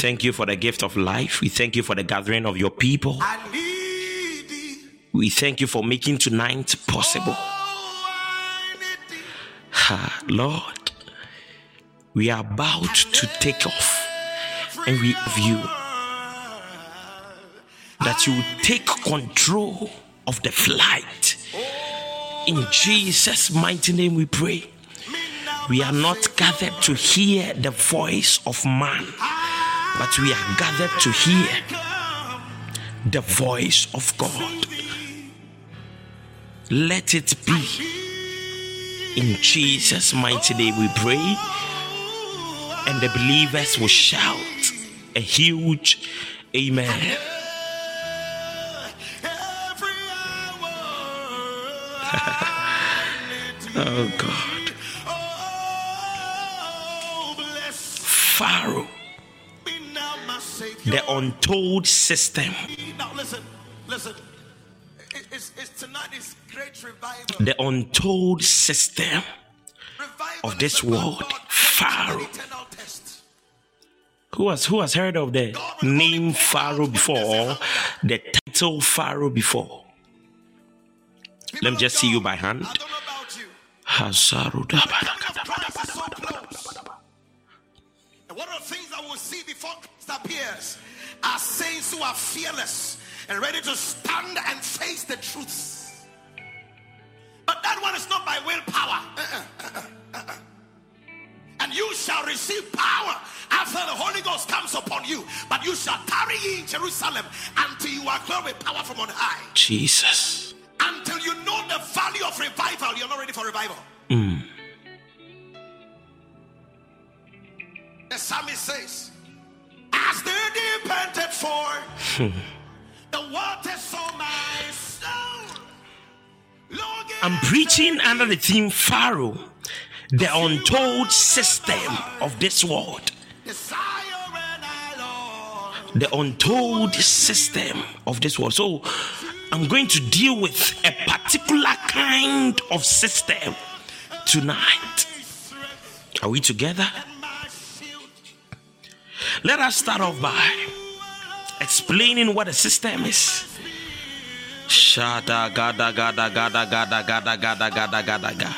thank you for the gift of life. We thank you for the gathering of your people. I need thee. We thank you for making tonight possible. Oh, I need thee. Ah, Lord, we are about to take off and we have you that you take control of the flight. In Jesus' mighty name we pray. We are not gathered to hear the voice of man, but we are gathered to hear the voice of God. Let it be. In Jesus' mighty name we pray. And the believers will shout a huge amen. Oh God. Oh, Pharaoh, the untold system, Now listen, listen. It's, it's tonight is great revival. the untold system revival of this world, Pharaoh. an eternal test. Who has who has heard of the name Pharaoh before or the title Pharaoh before? Let me just see you by hand. I don't know about Christ is so close. And one of the things that we'll see before appears are saints who are fearless and ready to stand and face the truths. But that one is not by willpower. Uh-uh, uh-uh, uh-uh. And you shall receive power after the Holy Ghost comes upon you. But you shall tarry in Jerusalem until you are clothed with power from on high. Jesus. Until you know the value of revival, you're not ready for revival. Mm. The psalmist says, As the deep panted for the waters for my soul. I'm preaching under the theme Pharaoh, the untold system of this world. desire and I long. the untold system of this world. So I'm going to deal with a particular kind of system tonight. Are we together? Let us start off by explaining what a system is. Shada gada gada gada gada gada gada gada gada gada.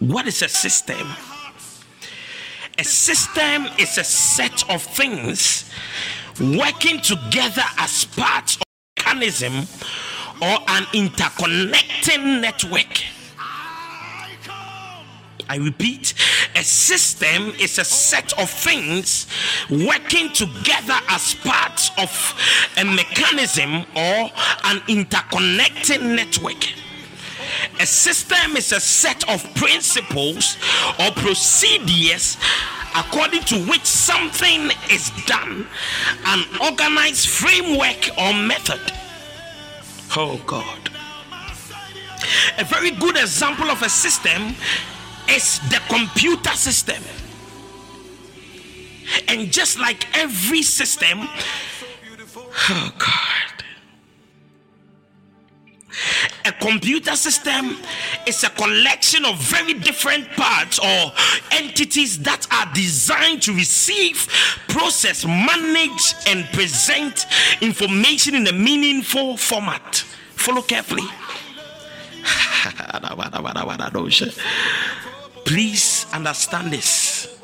What is a system? A system is a set of things working together as part of a mechanism or an interconnecting network. I repeat, a system is a set of things working together as part of a mechanism or an interconnecting network. A system is a set of principles or procedures according to which something is done, an organized framework or method. Oh God. A very good example of a system is the computer system. And just like every system, oh God, a computer system is a collection of very different parts or entities that are designed to receive, process, manage, and present information in a meaningful format. Follow carefully. Please understand this.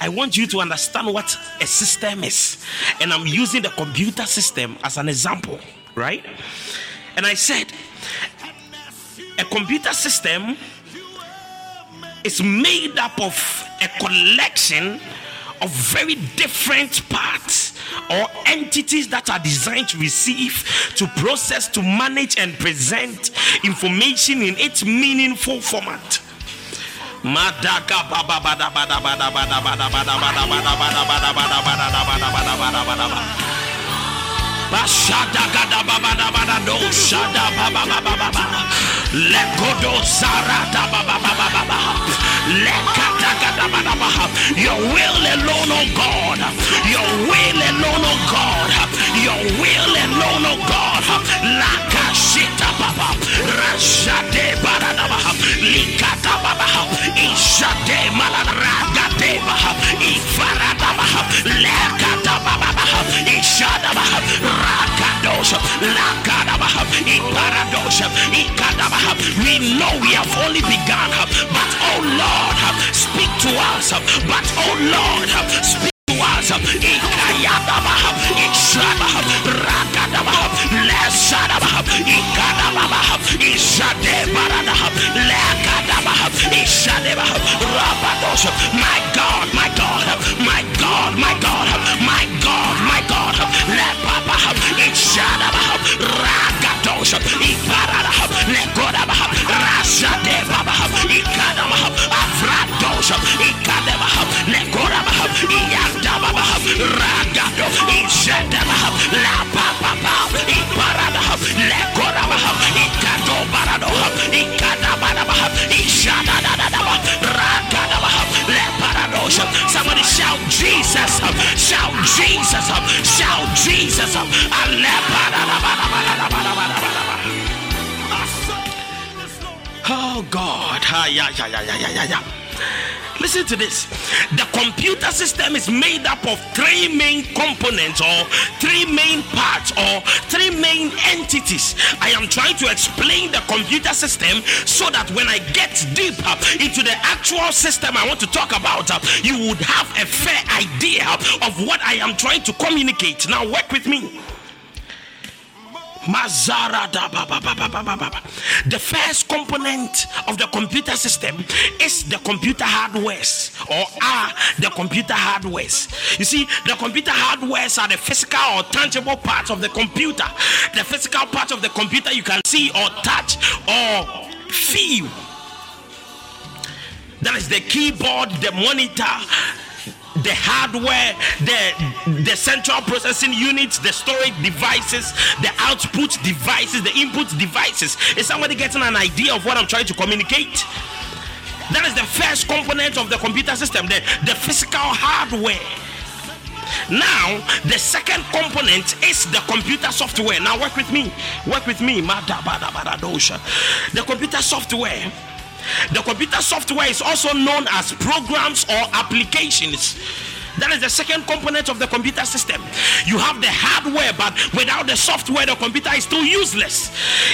I want you to understand what a system is. And I'm using the computer system as an example, right? And I said, a computer system is made up of a collection of very different parts or entities that are designed to receive, to process, to manage, and present information in its meaningful format. Bashada gada baba da bada do shada baba baba baba. Lekodo sarata baba baba baba. Lekata gada bada baba. Your will alone, oh God. Your will alone, oh God. Your will alone, oh God. Laka shita baba. Rashade bada baba. Likata baba. Ishade malada ragade baba. Ishadabah, Rakados, Iparados, We know we have only begun, but oh Lord, speak to us, but oh Lord, speak us. Ikayadaba, Ikshaba, Rakadaba, Lesadaba, Ikadaba, Ishadebarada, Lekadaba, Ishadeba, Rabados. My God, my God, my God, my God, my God, my God. Lepapa, Ishadaba, Ragados, Iparada, Legodaba, Rasadeba, Ikadaba, Avrados, Ikadaba, Legodaba, Iyandaba, Ragado, Ishadaba, La Papa, Iparada, Legodaba, Ikado Barado, Ikadaba, Ishadaba, Ragadaba, Leparados. Somebody shout Jesus, shout Jesus, shout Jesus. Oh God. Ah, yeah, yeah, yeah, yeah, yeah, yeah. Listen to this. The computer system is made up of three main components or three main parts or three main entities. I am trying to explain the computer system so that when I get deep uh, into the actual system I want to talk about, uh, you would have a fair idea of what I am trying to communicate. Now, work with me. The first component of the computer system is the computer hardwares or are the computer hardwares. You see, the computer hardwares are the physical or tangible parts of the computer. The physical part of the computer you can see or touch or feel. That is the keyboard, the monitor, the hardware, the the central processing units, the storage devices, the output devices, the input devices. Is somebody getting an idea of what I'm trying to communicate? That is the first component of the computer system, the, the physical hardware. Now, the second component is the computer software. Now, work with me. Work with me. The computer software. The computer software is also known as programs or applications. That is the second component of the computer system. You have the hardware, but without the software, the computer is still useless.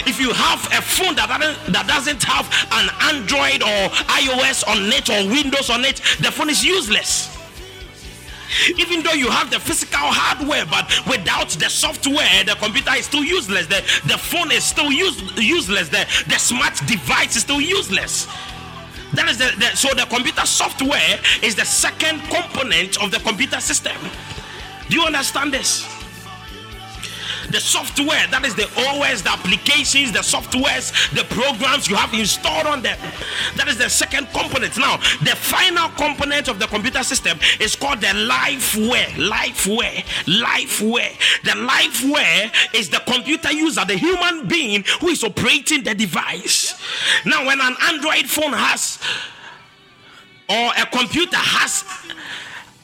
If you have a phone that doesn't, that doesn't have an Android or iOS on it or Windows on it, the phone is useless even though you have the physical hardware but without the software the computer is still useless. The, the phone is still use, useless. The, the smart device is still useless. That is the, the so the computer software is the second component of the computer system. Do you understand this the software that is the OS, the applications, the softwares, the programs you have installed on them. That is the second component. Now, the final component of the computer system is called the lifeware. Lifeware. Lifeware. The lifeware is the computer user, the human being who is operating the device. Now, when an Android phone has or a computer has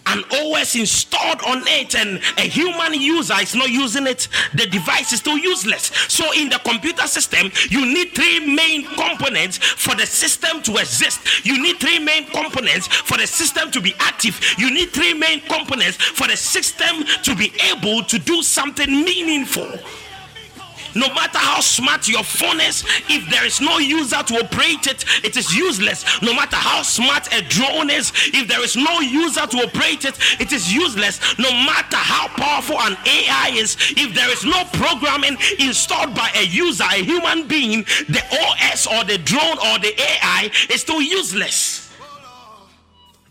an OS installed on it and a human user is not using it, the device is still useless. So, in the computer system, you need three main components for the system to exist. You need three main components for the system to be active. You need three main components for the system to be able to do something meaningful. No matter how smart your phone is, if there is no user to operate it, it is useless. No matter how smart a drone is, if there is no user to operate it, it is useless. No matter how powerful an AI is, if there is no programming installed by a user, a human being, the OS or the drone or the AI is still useless.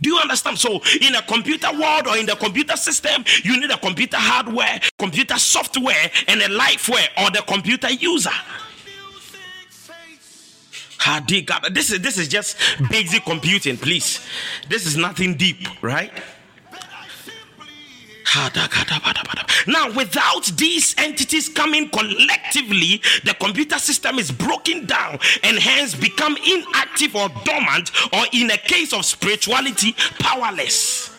Do you understand? So, in a computer world or in the computer system, you need a computer hardware, computer software, and a lifeware or the computer user. This is this is just basic computing, please. This is nothing deep, right? Now, without these entities coming collectively, the computer system is broken down and hence become inactive or dormant, or in a case of spirituality, powerless.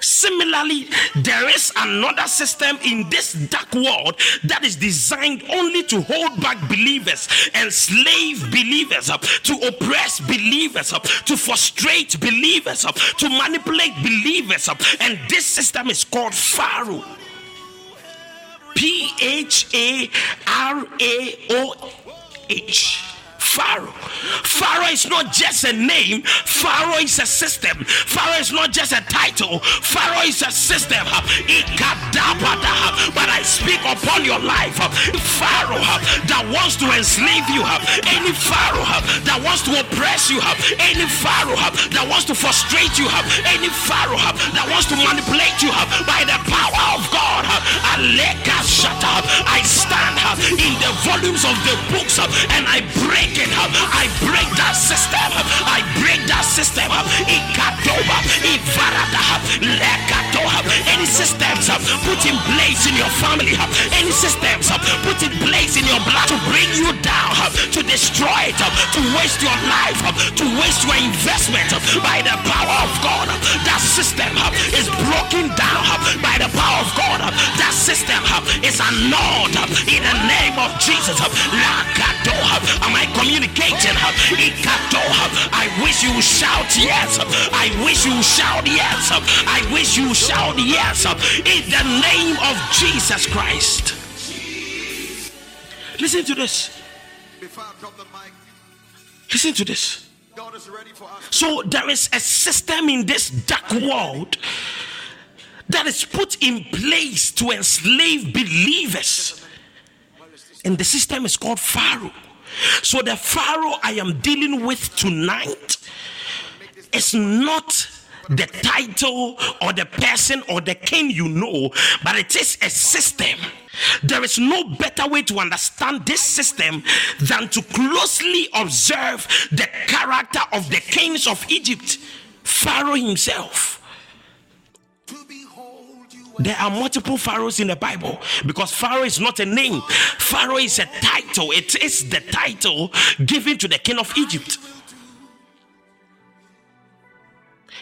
Similarly, there is another system in this dark world that is designed only to hold back believers, enslave believers, uh, to oppress believers, uh, to frustrate believers, uh, to manipulate believers. And this system is called Pharaoh. P H A R A O H. Pharaoh. Pharaoh is not just a name, Pharaoh is a system. Pharaoh is not just a title, Pharaoh is a system. But I speak upon your life, Pharaoh that wants to enslave you, any Pharaoh that wants to oppress you, any Pharaoh that wants to frustrate you, any Pharaoh that wants to manipulate you by the power of God. I Lakers shut up. I stand in the volumes of the books and I break it. I break that system. I break that system. Any systems uh, put in place in your family, uh, any systems uh, put in place in your blood to bring you down, to destroy it, to waste your life, to waste your investment by the power of God. That system is broken down by the power of God. That system is annulled in the name of Jesus. Am I communicating? I wish you shout yes. I wish you shout yes. I wish you shout yes. In the name of Jesus Christ. Listen to this. Before I drop the mic, Listen to this. So there is a system in this dark world that is put in place to enslave believers. And the system is called Pharaoh. So the Pharaoh I am dealing with tonight is not the title or the person or the king you know, but it is a system. There is no better way to understand this system than to closely observe the character of the kings of Egypt, Pharaoh himself. There are multiple pharaohs in the Bible because Pharaoh is not a name, Pharaoh is a title. It is the title given to the king of Egypt.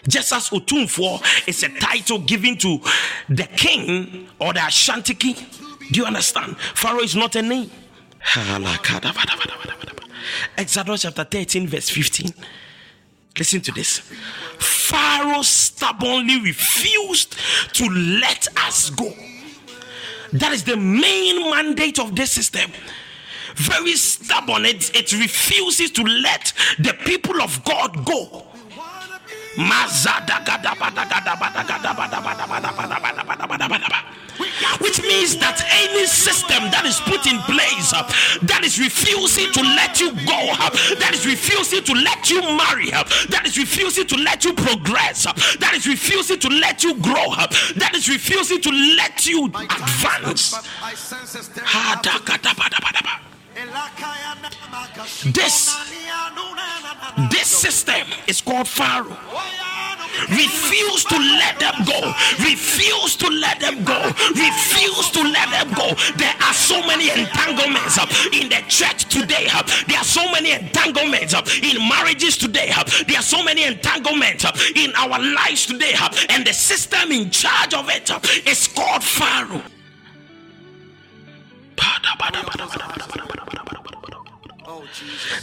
Just as Otumfuo is a title given to the king or the Ashanti king. Do you understand? Pharaoh is not a name. Exodus chapter 13, verse 15. Listen to this. Pharaoh stubbornly refused to let us go. That is the main mandate of this system. Very stubborn, it, it refuses to let the people of God go. Which means that any system that is put in place uh, that is refusing to let you go, uh, that is refusing to let you marry, uh, that is refusing to let you progress, that is refusing to let you grow, that is refusing to let you advance. This this system is called Pharaoh. Refuse to let them go. Refuse to let them go. Refuse to let them go. There are so many entanglements in the church today. There are so many entanglements in marriages today. There are so many entanglements in our lives today. And the system in charge of it is called Pharaoh.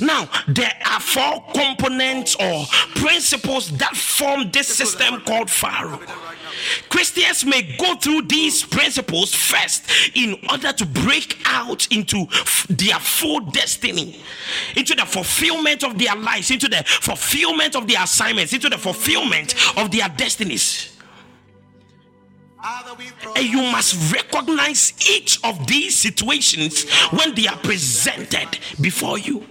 Now, there are four components or principles that form this system called Pharaoh. Christians may go through these principles first in order to break out into their full destiny, into the fulfillment of their lives, into the fulfillment of their assignments, into the fulfillment of their destinies. And you must recognize each of these situations when they are presented before you.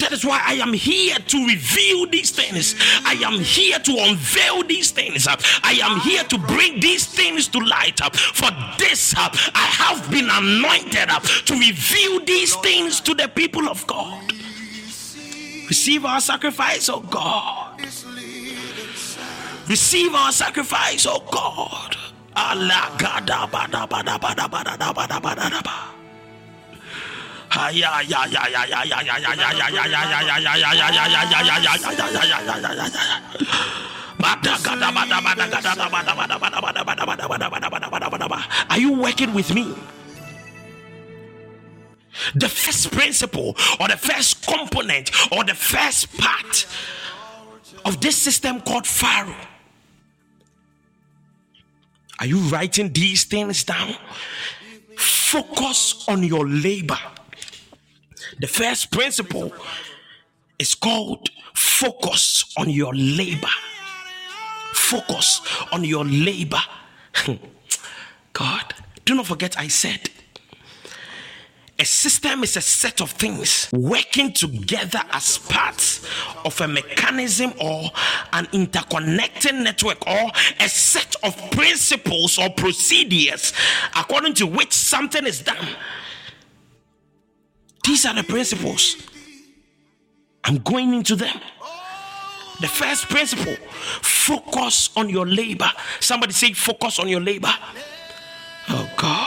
That is why I am here to reveal these things. I am here to unveil these things. I am here to bring these things to light. Up. For this, I have been anointed to reveal these things to the people of God. Receive our sacrifice, oh God. Receive our sacrifice, oh God. Are you working with me? The first principle, or the first component, or the first part of this system called Pharaoh are you writing these things down? Focus on your labor. The first principle is called focus on your labor. Focus on your labor. God, do not forget, I said a system is a set of things working together as parts of a mechanism or an interconnected network or a set of principles or procedures according to which something is done. These are the principles. I'm going into them. The first principle focus on your labor. Somebody say, focus on your labor. Oh God,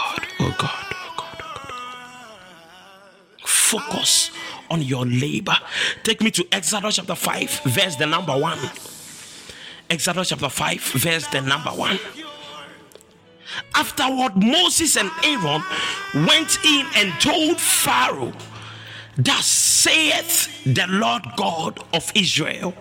focus on your labor. Take me to Exodus chapter 5, verse the number 1. Exodus chapter 5, verse the number 1. Afterward, Moses and Aaron went in and told Pharaoh, Thus saith the Lord God of Israel,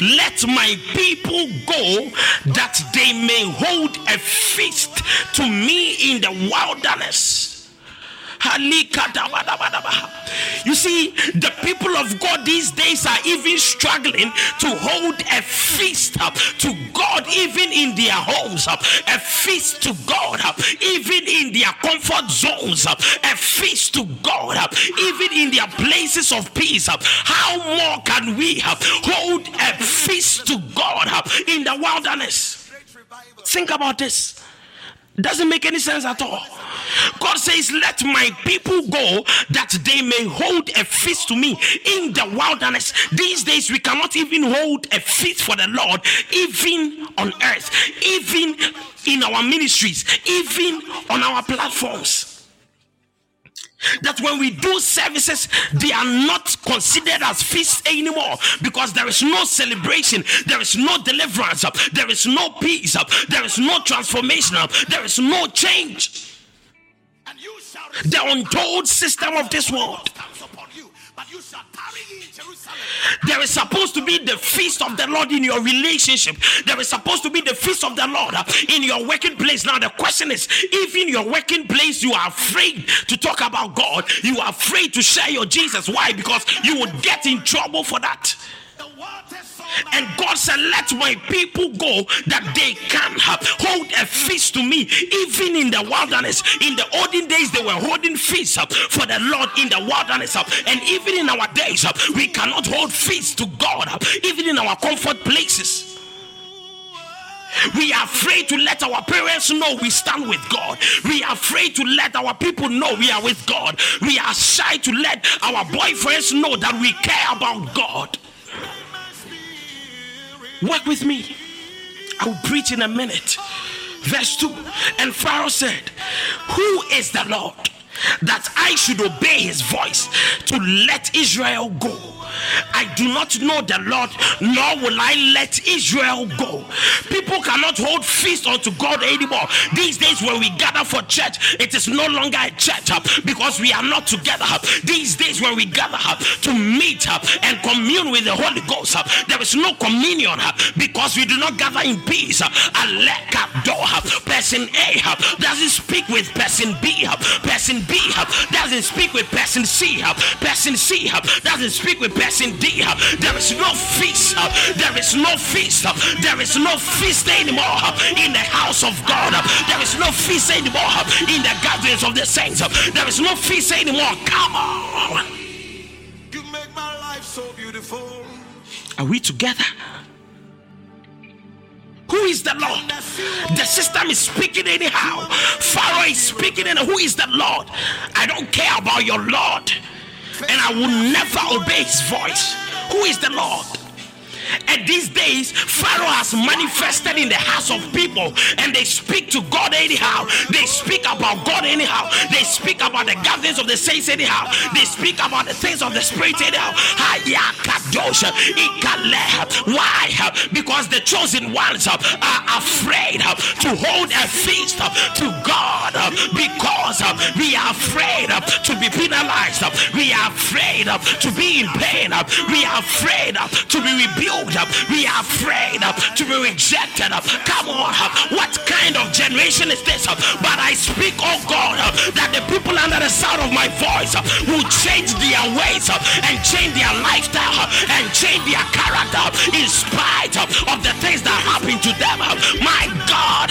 Let my people go that they may hold a feast to me in the wilderness you see, the people of God these days are even struggling to hold a feast up to God, even in their homes, up a feast to God, up even in their comfort zones, up a feast to God, up even in their places of peace. Up how more can we hold a feast to God up in the wilderness? Think about this. Doesn't make any sense at all. God says, Let my people go that they may hold a feast to me in the wilderness. These days, we cannot even hold a feast for the Lord, even on earth, even in our ministries, even on our platforms that when we do services, they are not considered as feasts anymore because there is no celebration, there is no deliverance, there is no peace, there is no transformation, there is no change the untold system of this world. There is supposed to be the feast of the Lord in your relationship. There is supposed to be the feast of the Lord in your working place. Now, the question is if in your working place you are afraid to talk about God, you are afraid to share your Jesus. Why? Because you would get in trouble for that. And God said, Let my people go that they can have. hold a feast to me, even in the wilderness. In the olden days, they were holding feasts uh, for the Lord in the wilderness. Uh, and even in our days, uh, we cannot hold feasts to God, even in our comfort places. We are afraid to let our parents know we stand with God. We are afraid to let our people know we are with God. We are shy to let our boyfriends know that we care about God. Work with me. I will preach in a minute. Verse 2 And Pharaoh said, Who is the Lord that I should obey his voice to let Israel go? I do not know the Lord, nor will I let Israel go. People cannot hold feast unto God anymore. These days, when we gather for church, it is no longer a church uh, because we are not together. Uh. These days, when we gather uh, to meet uh, and commune with the Holy Ghost, uh, there is no communion uh, because we do not gather in peace. Person A doesn't speak with person B. Person B doesn't speak with person C. Person C doesn't speak with person in thee. There is no feast. There is no feast. There is no feast anymore in the house of God. There is no feast anymore in the gatherings of the saints. There is no feast anymore. Come on. You make my life so beautiful. Are we together? Who is the Lord? The system is speaking anyhow. Pharaoh is speaking, and who is the Lord? I don't care about your Lord and I will never obey his voice. Who is the Lord? And these days, Pharaoh has manifested in the hearts of people, and they speak to God anyhow. They speak about God anyhow. They speak about the gatherings of the saints anyhow. They speak about the things of the Spirit anyhow. Why? Because the chosen ones uh, are afraid uh, to hold a feast uh, to God because we are afraid to be penalized. We are afraid to be in pain. We are afraid to be rebuked. We are afraid uh, to be rejected. Uh, come on, uh, what kind of generation is this? But I speak, oh God, that the people under the sound of my voice will change their ways and change their lifestyle and change their character in spite of the things that happen to them. My God,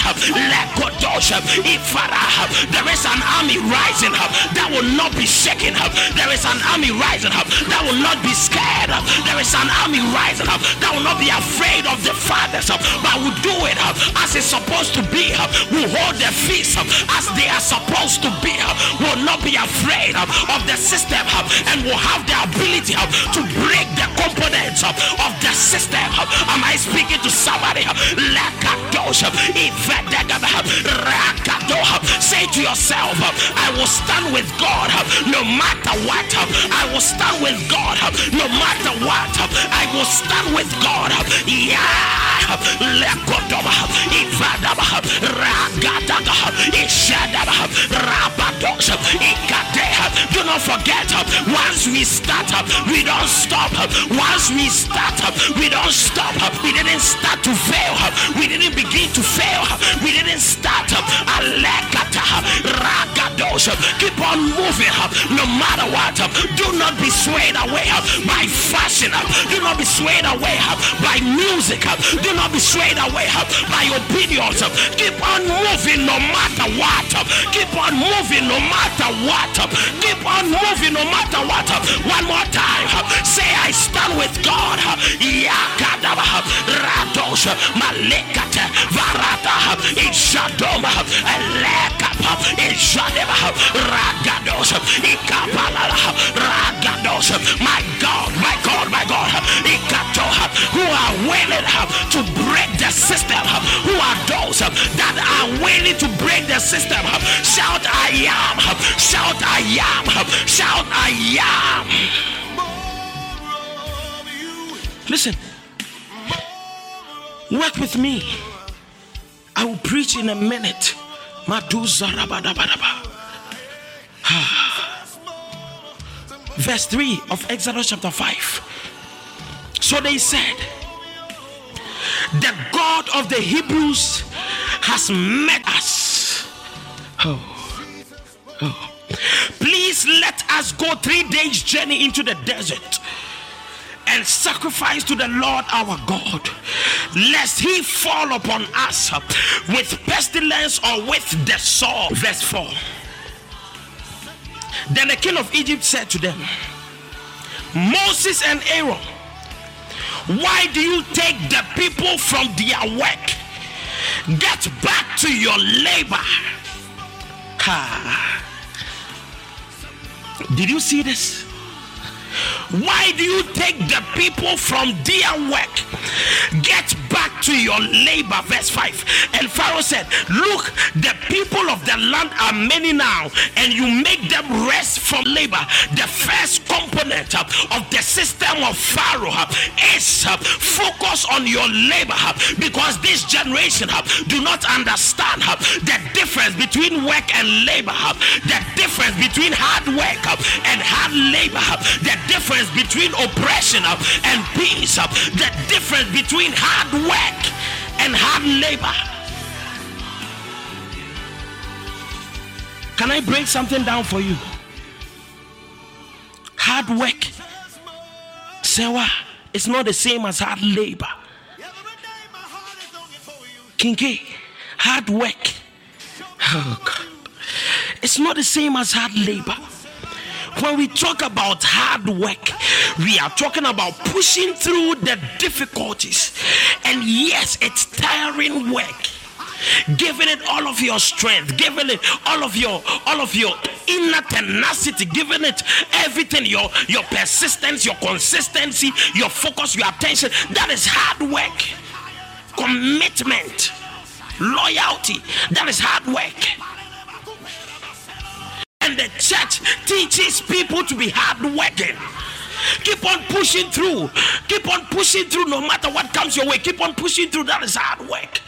there is an army rising up that will not be shaken. up. There is an army rising up that will not be scared. There is an army rising that will not be afraid of the fathers, uh, but will do it uh, as it's supposed to be. Uh, will hold their feet as they are supposed to be. Will not be afraid of the system and will have the ability to break the components of the system. Am I speaking to somebody? Say to yourself, I will stand with God no matter what. I will stand with God no matter what. I will stand with God. Yeah. Do not forget, once we start, we don't stop. Once we start, we don't stop. We didn't start to fail. We didn't begin to fail. We didn't start. Keep on moving up, no matter what. Do not be swayed away by fashion. Do not be swayed away have by music. Uh, do not be swayed away uh, by opinions. Uh, keep on moving no matter what. Keep on moving no matter what. Keep on moving no matter what. One more time. Say, I stand with God. Radosh, Ragados. My God, my God, my God. Ikato, who are willing uh, to break the system, uh, who are those uh, that are willing to break the system. Shout, I am. Shout, I am. Shout, I am. Listen, work with me. I will preach in a minute. Verse 3 of Exodus chapter 5. So they said, The God of the Hebrews has met us. Oh, oh. Please let us go three days' journey into the desert and sacrifice to the Lord our God, lest he fall upon us with pestilence or with the sword. Verse 4. Then the king of Egypt said to them, Moses and Aaron, why do you take the people from their work? Get back to your labor. Ha. Did you see this? Why do you take the people from their work? Get back to your labor. Verse 5. And Pharaoh said, Look, the people of the land are many now, and you make them rest from labor. The first component of the system of Pharaoh is focus on your labor because this generation do not understand the difference between work and labor, the difference between hard work and hard labor, the difference between oppression uh, and peace, of the difference between hard work and hard labor. Can I break something down for you? Hard work, Sewa, it's not the same as hard labor. Kinky, hard work. Oh God. It's not the same as hard labor. When we talk about hard work, we are talking about pushing through the difficulties. And yes, it's tiring work. Giving it all of your strength giving it all of your all of your inner tenacity giving it everything your your persistence your consistency your focus your attention. That is hard work. Commitment loyalty that is hard work teaches people to be hardworking. Keep on pushing through. Keep on pushing through no matter what comes your way. Keep on pushing through. That is hard work.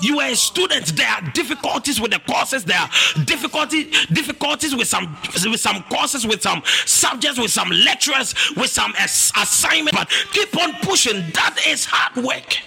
You are a student. There are difficulties with the courses. There are difficulty difficulties with some with some courses, with some subjects, with some lecturers, with some ass- assignment. But keep on pushing. That is hard work.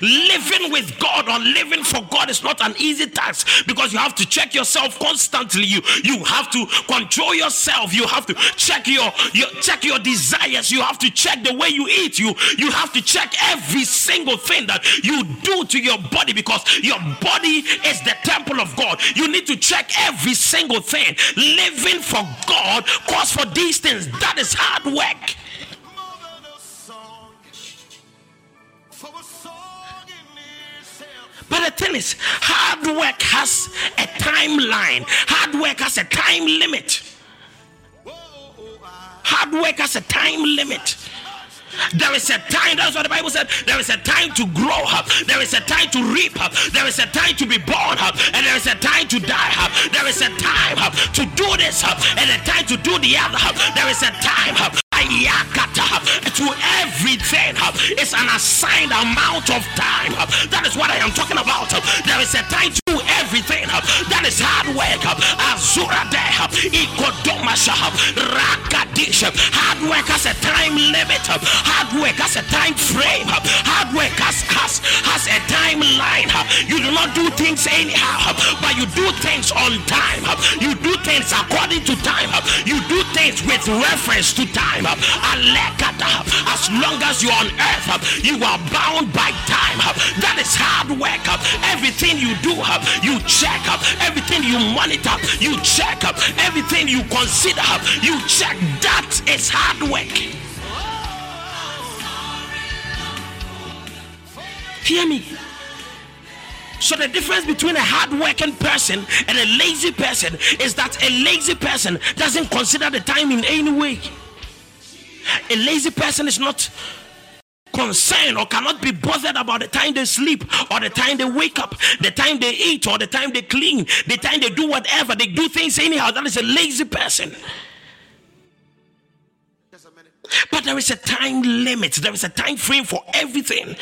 Living with God or living for God is not an easy task because you have to check yourself constantly. You you have to control yourself. You have to check your, your check your desires. You have to check the way you eat. You you have to check every single thing that you do to your body because your body is the temple of God. You need to check every single thing. Living for God calls for these things. That is hard work. But the thing is, hard work has a timeline. Hard work has a time limit. Hard work has a time limit. There is a time, that's what the Bible said. There is a time to grow up, there is a time to reap up, there is a time to be born up, and there is a time to die up. There is a time to do this up, and a time to do the other up. There is a time up. To everything up. It's an assigned amount of time. Uh, that is what I am talking about. Uh, there is a time to everything. That is hard work up. Azura de up. Ikodomasha. Rakadish. Hard work has a time limit. Hard work has a time frame. Hard work has has has a timeline. You do not do things anyhow but you do things on time. You do things according to time. You do things with reference to time. As long as you're on earth you are bound by time. That is hard work. Everything you do you check up. Everything you monitor, you check up. Everything you consider you check. That is hard work. Hear me. So the difference between a hard-working person and a lazy person is that a lazy person doesn't consider the time in any way. A lazy person is not concerned or cannot be bothered about the time they sleep or the time they wake up, the time they eat or the time they clean, the time they do whatever. They do things anyhow. That is a lazy person. But there is a time limit. There is a time frame for everything.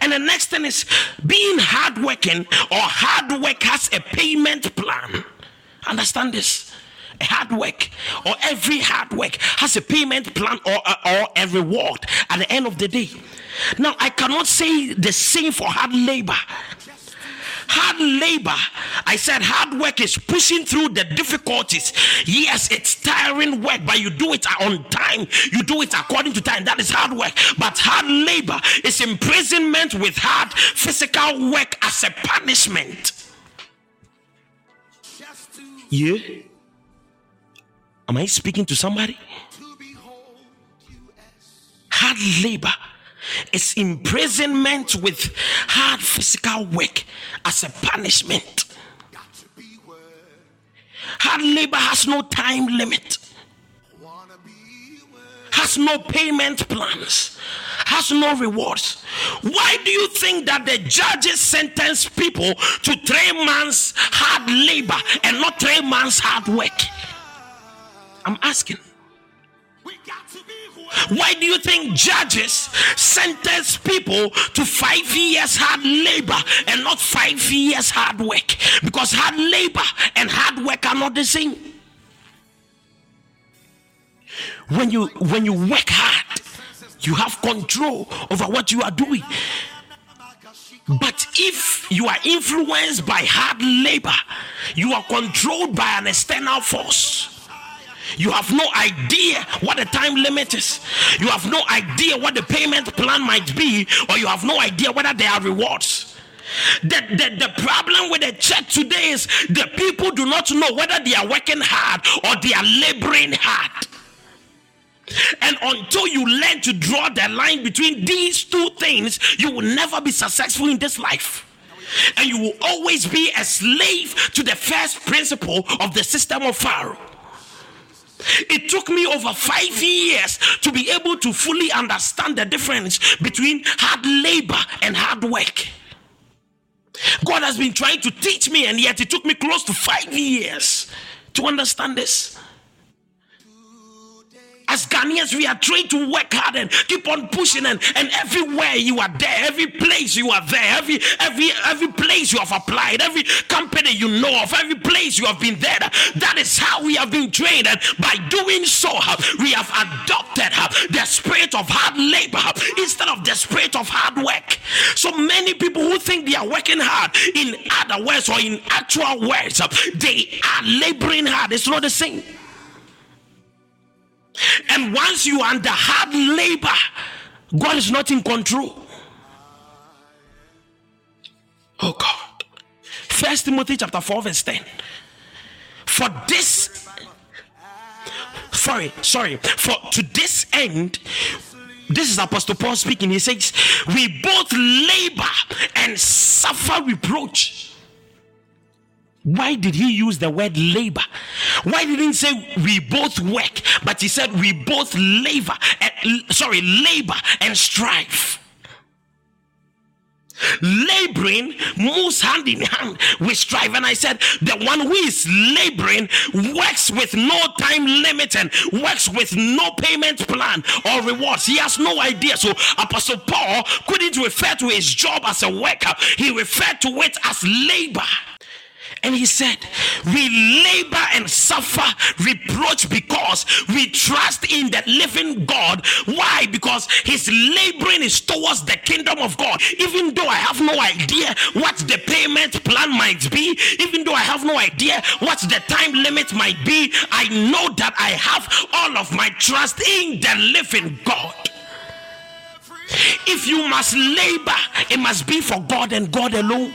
And the next thing is being hardworking or hard work has a payment plan. Understand this? Hard work or every hard work has a payment plan or, uh, or a reward at the end of the day. Now, I cannot say the same for hard labor. Hard labor, I said hard work is pushing through the difficulties. Yes, it's tiring work, but you do it on time. You do it according to time. That is hard work. But hard labor is imprisonment with hard physical work as a punishment. Yeah. Am I speaking to somebody? Hard labor is imprisonment with hard physical work as a punishment. Hard labor has no time limit. has no payment plans, has no rewards. Why do you think that the judges sentence people to three months hard labor and not three months hard work? I'm asking. Why do you think judges sentence people to five years hard labor and not five years hard work? Because hard labor and hard work are not the same. When you when you work hard, you have control over what you are doing. But if you are influenced by hard labor, you are controlled by an external force. You have no idea what the time limit is. You have no idea what the payment plan might be, or you have no idea whether there are rewards. The, the, the problem with the church today is the people do not know whether they are working hard or they are laboring hard. And until you learn to draw the line between these two things, you will never be successful in this life. And you will always be a slave to the first principle of the system of Pharaoh. It took me over five years to be able to fully understand the difference between hard labor and hard work. God has been trying to teach me, and yet it took me close to five years to understand this. As Ghanaians, we are trained to work hard and keep on pushing, and, and everywhere you are there, every place you are there, every every every place you have applied, every company you know of, every place you have been there. That is how we have been trained, and by doing so, we have adopted the spirit of hard labor instead of the spirit of hard work. So many people who think they are working hard, in other words or in actual words, they are laboring hard. It's not the same. And once you are under hard labor, God is not in control. Oh God. First Timothy chapter 4, verse 10. For this, sorry, sorry, for to this end, this is Apostle Paul speaking. He says, We both labor and suffer reproach why did he use the word labor? Why didn't he say we both work, but he said we both labor, uh, sorry, labor and strive. Laboring moves hand in hand with strive. And I said, the one who is laboring works with no time limit and works with no payment plan or rewards. He has no idea. So, Apostle Paul couldn't refer to his job as a worker, he referred to it as labor. And he said, We labor and suffer reproach because we trust in the living God. Why? Because his laboring is towards the kingdom of God. Even though I have no idea what the payment plan might be, even though I have no idea what the time limit might be, I know that I have all of my trust in the living God. If you must labor, it must be for God and God alone.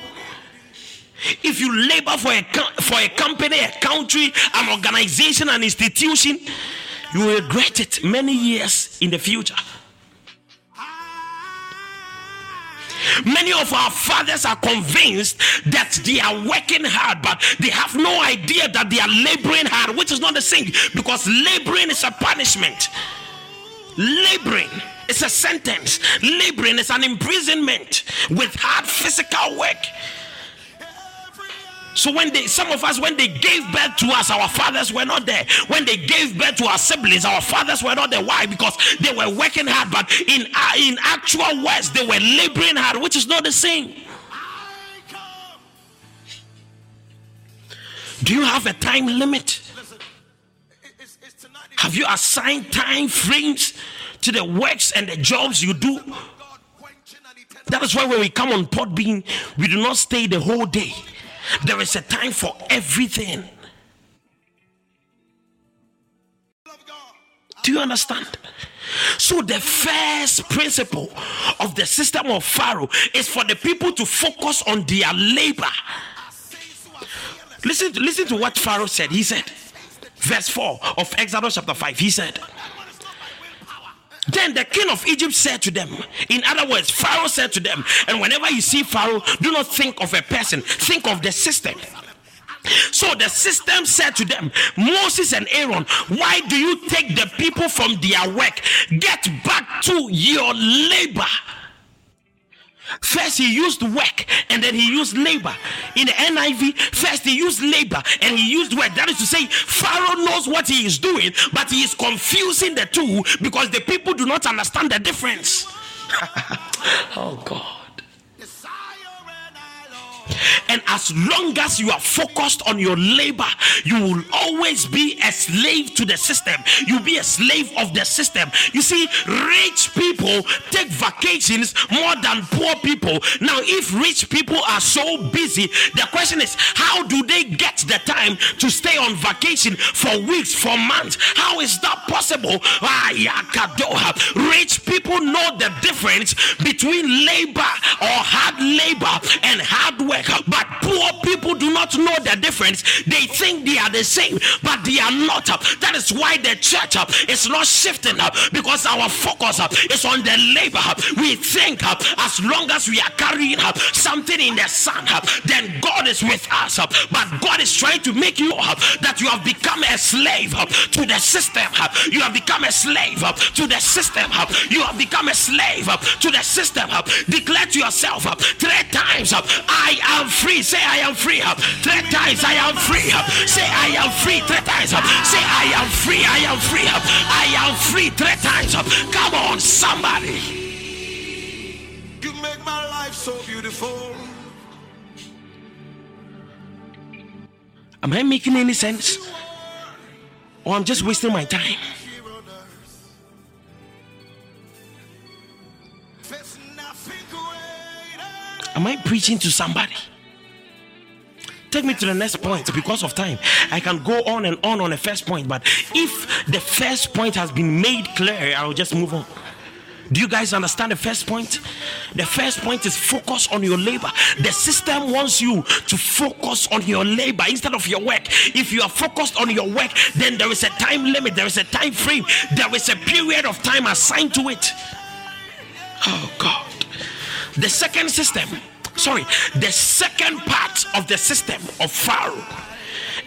If you labor for a, for a company, a country, an organization, an institution, you will regret it many years in the future. Many of our fathers are convinced that they are working hard, but they have no idea that they are laboring hard, which is not the same because laboring is a punishment. Laboring is a sentence, laboring is an imprisonment with hard physical work. So when they some of us when they gave birth to us, our fathers were not there. When they gave birth to our siblings, our fathers were not there. Why? Because they were working hard, but in uh, in actual words, they were laboring hard, which is not the same. Do you have a time limit? Have you assigned time frames to the works and the jobs you do? That is why when we come on Podbean, we do not stay the whole day. There is a time for everything. Do you understand? So, the first principle of the system of Pharaoh is for the people to focus on their labor. Listen, listen to what Pharaoh said. He said, verse 4 of Exodus chapter 5, he said, then the king of Egypt said to them, in other words, Pharaoh said to them, and whenever you see Pharaoh, do not think of a person, think of the system. So the system said to them, Moses and Aaron, why do you take the people from their work? Get back to your labor. First, he used work and then he used labor. In the NIV, first he used labor and he used work. That is to say, Pharaoh knows what he is doing, but he is confusing the two because the people do not understand the difference. oh, God. And as long as you are focused on your labor, you will always be a slave to the system. You'll be a slave of the system. You see, rich people take vacations more than poor people. Now, if rich people are so busy, the question is, how do they get the time to stay on vacation for weeks, for months? How is that possible? Rich people know the difference between labor or hard labor and hard work. But But poor people do not know the difference. They think they are the same, but they are not. That is why the church is not shifting up because our focus is on the labor. We think uh, as long as we are carrying uh, something in the sun, uh, then God is with us. But God is trying to make you that you have become a slave to the system. You have become a slave to the system. You have become a slave to the system. Declare to yourself three times, I am free. Say, I am free. Three times, I am free. Say, I am free. Three times. Say, I am free. I am free. I am free. Three times. Come on, somebody. You make my life so beautiful. Am I making any sense? Or I'm just wasting my time? Am I preaching to somebody? Take me to the next point because of time. I can go on and on on the first point, but if the first point has been made clear, I'll just move on. Do you guys understand the first point? The first point is focus on your labor. The system wants you to focus on your labor instead of your work. If you are focused on your work, then there is a time limit, there is a time frame, there is a period of time assigned to it. Oh, God. The second system, sorry, the second part of the system of Pharaoh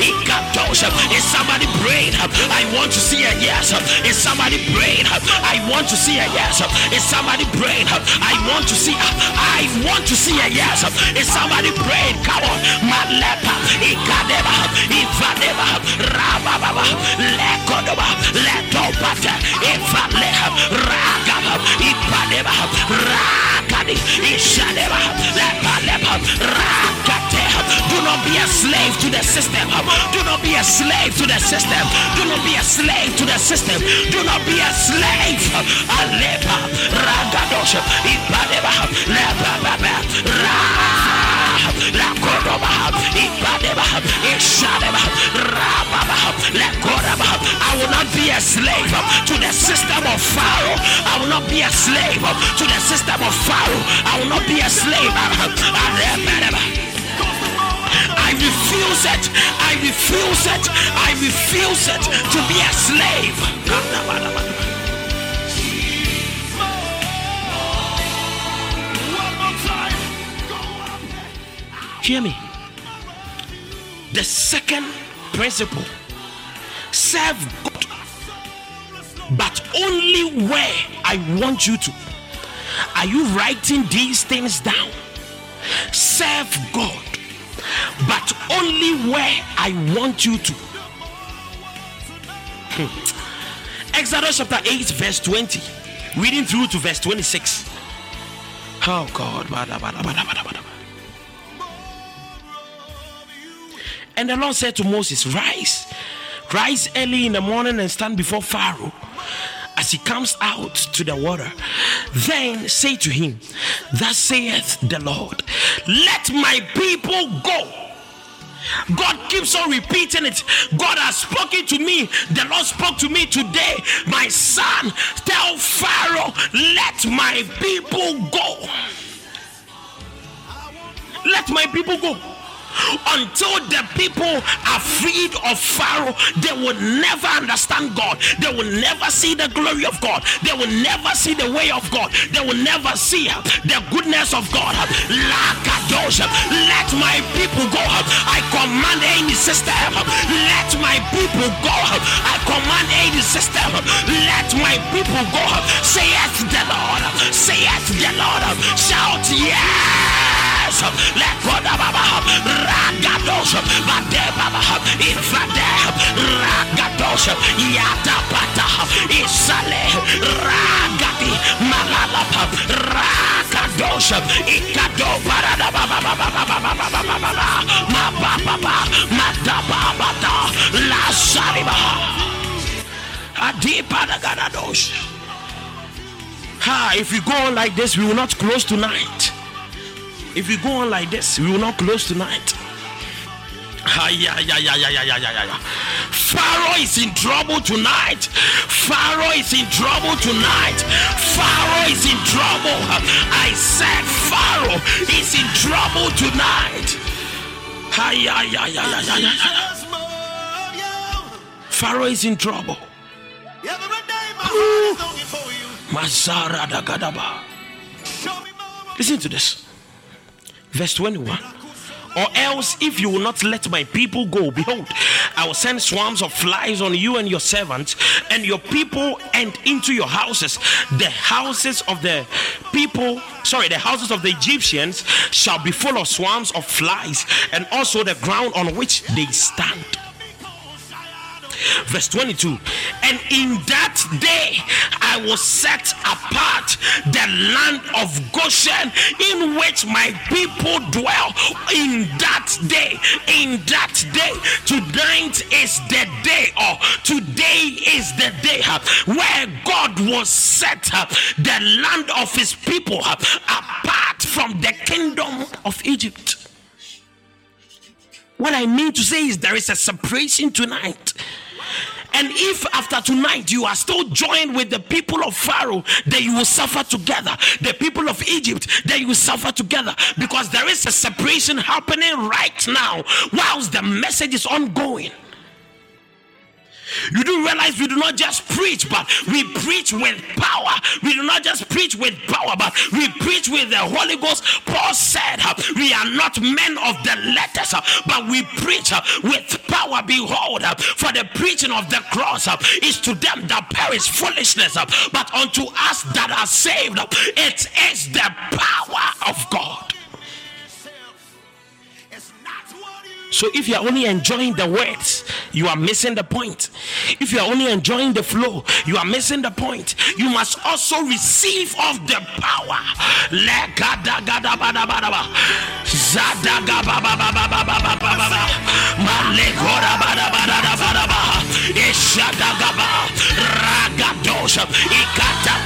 Ikatosha. Is somebody praying? I want to see a yes. Is somebody praying? I want to see a yes. Is somebody praying? I want to see. I want to see a yes. Is somebody praying? Come on, Malepa, Ikadeva, Ivaleva, Rababa, Lekodova, Letopata, Ivaleha, Ragaba, Ipadeva, Ragadi, Ishadeva. Do not be a slave to the system. Do not be a slave to the system. Do not be a slave to the system. Do not be a slave. Alepa ragadosha ibadeba lebaba ra la kodoba ibadeba ishadeba rababa la kodoba. I will not be a slave to the system of Pharaoh. I will not be a slave to the system of Pharaoh. I will not be a slave. I refuse it. I refuse it. I refuse it to be a slave. Hear me. The second principle serve God, but only where I want you to. Are you writing these things down? Serve God, but only where I want you to. Hmm. Exodus chapter 8, verse 20, reading through to verse 26. Oh God. And the Lord said to Moses, Rise, rise early in the morning and stand before Pharaoh as he comes out to the water. Then say to him, Thus saith the Lord, Let my people go. God keeps on repeating it. God has spoken to me. The Lord spoke to me today. My son, tell Pharaoh, let my people go. Let my people go until the people are freed of Pharaoh, they will never understand God. They will never see the glory of God. They will never see the way of God. They will never see the goodness of God. Let my people go. I command any system. Let my people go. I command any system. Let my people go. Say it, the Lord. Say it, the Lord. Shout yes darkness. Let Ragados, Vadebaba, Infade, Ragados, Yatapata, Isale, Ragati, Malalapa, Ragados, Ikado, Paradababa, Mababa, Matababata, Lasariba, Adipada Ganados. Ha, if we go on like this, we will not close tonight. If we go on like this, we will not close tonight. Pharaoh is in trouble tonight. Pharaoh is in trouble tonight. Pharaoh is in trouble. I said Pharaoh is in trouble tonight. Pharaoh is in trouble. Listen to this. Verse 21. Or else, if you will not let my people go, behold, I will send swarms of flies on you and your servants and your people and into your houses. The houses of the people, sorry, the houses of the Egyptians shall be full of swarms of flies, and also the ground on which they stand. Verse 22 And in that day I will set apart the land of Goshen in which my people dwell. In that day, in that day, tonight is the day, or today is the day where God will set the land of his people apart from the kingdom of Egypt. What I mean to say is there is a separation tonight. And if after tonight you are still joined with the people of Pharaoh, then you will suffer together. The people of Egypt, then you will suffer together because there is a separation happening right now whilst the message is ongoing. You do realize we do not just preach, but we preach with power. We do not just preach with power, but we preach with the Holy Ghost. Paul said, We are not men of the letters, but we preach with power. Behold, for the preaching of the cross is to them that perish foolishness, but unto us that are saved, it is the power of God. So if you are only enjoying the words, you are missing the point. If you are only enjoying the flow, you are missing the point. You must also receive of the power.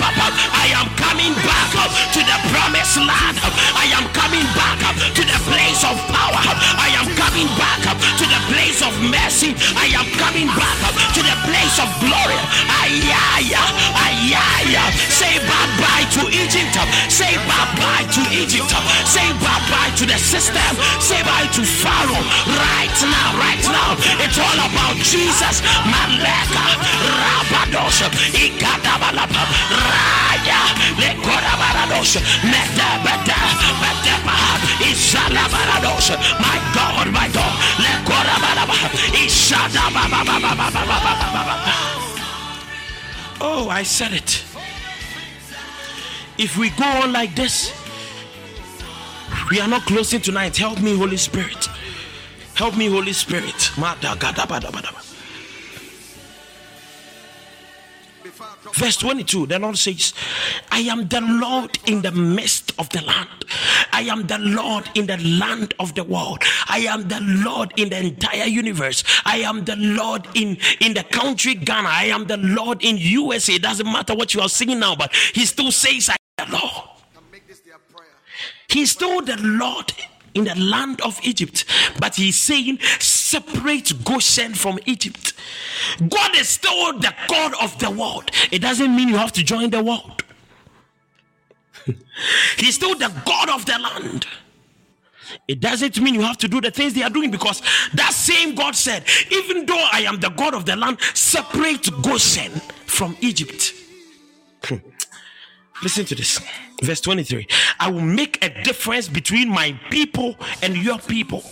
I am coming back to the promised land. I am coming back to the place of power. I am coming back up to the place of mercy. I am coming back up to the place of glory. Ayaya, ayaya. Say bye bye to Egypt. Say bye bye to Egypt. Say bye bye to the system. Say bye to Pharaoh. Right now, right now. It's all about Jesus. Maleka, Rabadosh, Ikadabalapa, Raya, Lekorabaradosh, Medabada, Medaba, Isalabaradosh. My God, my God. Oh, I said it. If we go on like this, we are not closing tonight. Help me, Holy Spirit. Help me, Holy Spirit. Verse 22, the Lord says, I am the Lord in the midst of the land. I am the Lord in the land of the world. I am the Lord in the entire universe. I am the Lord in, in the country Ghana. I am the Lord in USA. It doesn't matter what you are singing now, but he still says, I am the Lord. He's still the Lord in the land of Egypt. But he's saying, separate Goshen from Egypt. God is still the God of the world. It doesn't mean you have to join the world. he's still the God of the land. It doesn't mean you have to do the things they are doing because that same God said, even though I am the God of the land, separate Goshen from Egypt. Listen to this. Verse 23 I will make a difference between my people and your people.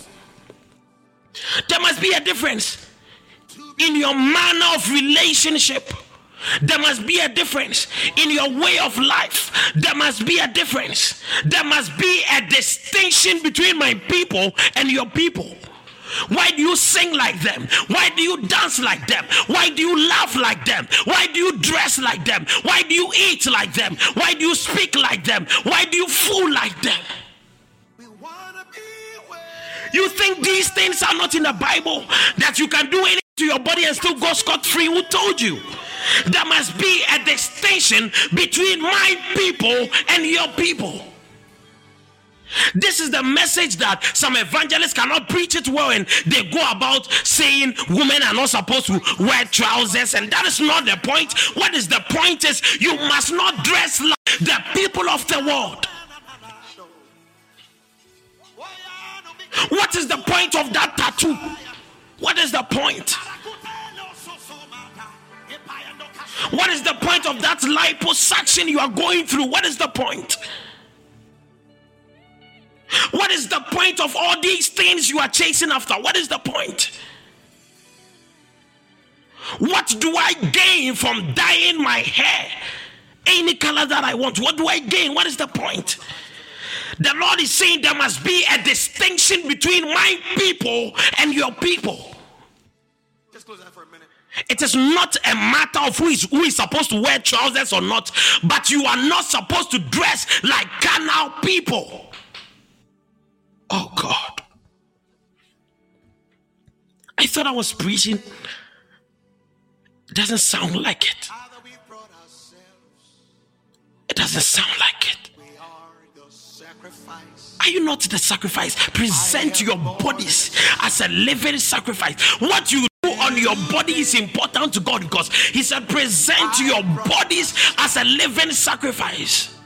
There must be a difference in your manner of relationship. There must be a difference in your way of life. There must be a difference. There must be a distinction between my people and your people. Why do you sing like them? Why do you dance like them? Why do you laugh like them? Why do you dress like them? Why do you eat like them? Why do you speak like them? Why do you fool like them? You think these things are not in the Bible? That you can do anything to your body and still go scot free? Who told you? There must be a distinction between my people and your people. This is the message that some evangelists cannot preach it well, and they go about saying women are not supposed to wear trousers, and that is not the point. What is the point is you must not dress like the people of the world. What is the point of that tattoo? What is the point? What is the point of that liposuction you are going through? What is the point? What is the point of all these things you are chasing after? What is the point? What do I gain from dyeing my hair any color that I want? What do I gain? What is the point? The Lord is saying there must be a distinction between my people and your people. Just close that for a minute. It is not a matter of who is who is supposed to wear trousers or not, but you are not supposed to dress like carnal people. Oh God. I thought I was preaching. It doesn't sound like it. It doesn't sound like it. Are you not the sacrifice? Present your bodies as a living sacrifice. What you do on your body is important to God because He said, present your bodies as a living sacrifice.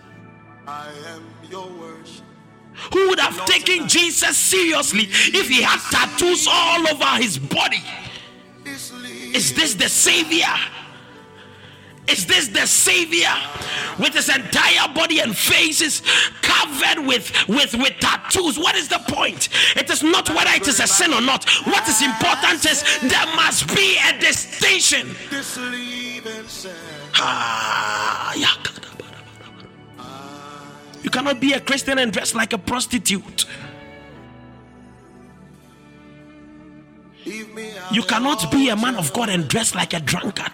I am your worship. Who would have taken Jesus seriously if he had tattoos all over his body? Is this the Savior? Is this the Savior with his entire body and faces covered with, with, with tattoos? What is the point? It is not whether it is a sin or not. What is important is there must be a distinction. Ah, you cannot be a Christian and dress like a prostitute. You cannot be a man of God and dress like a drunkard.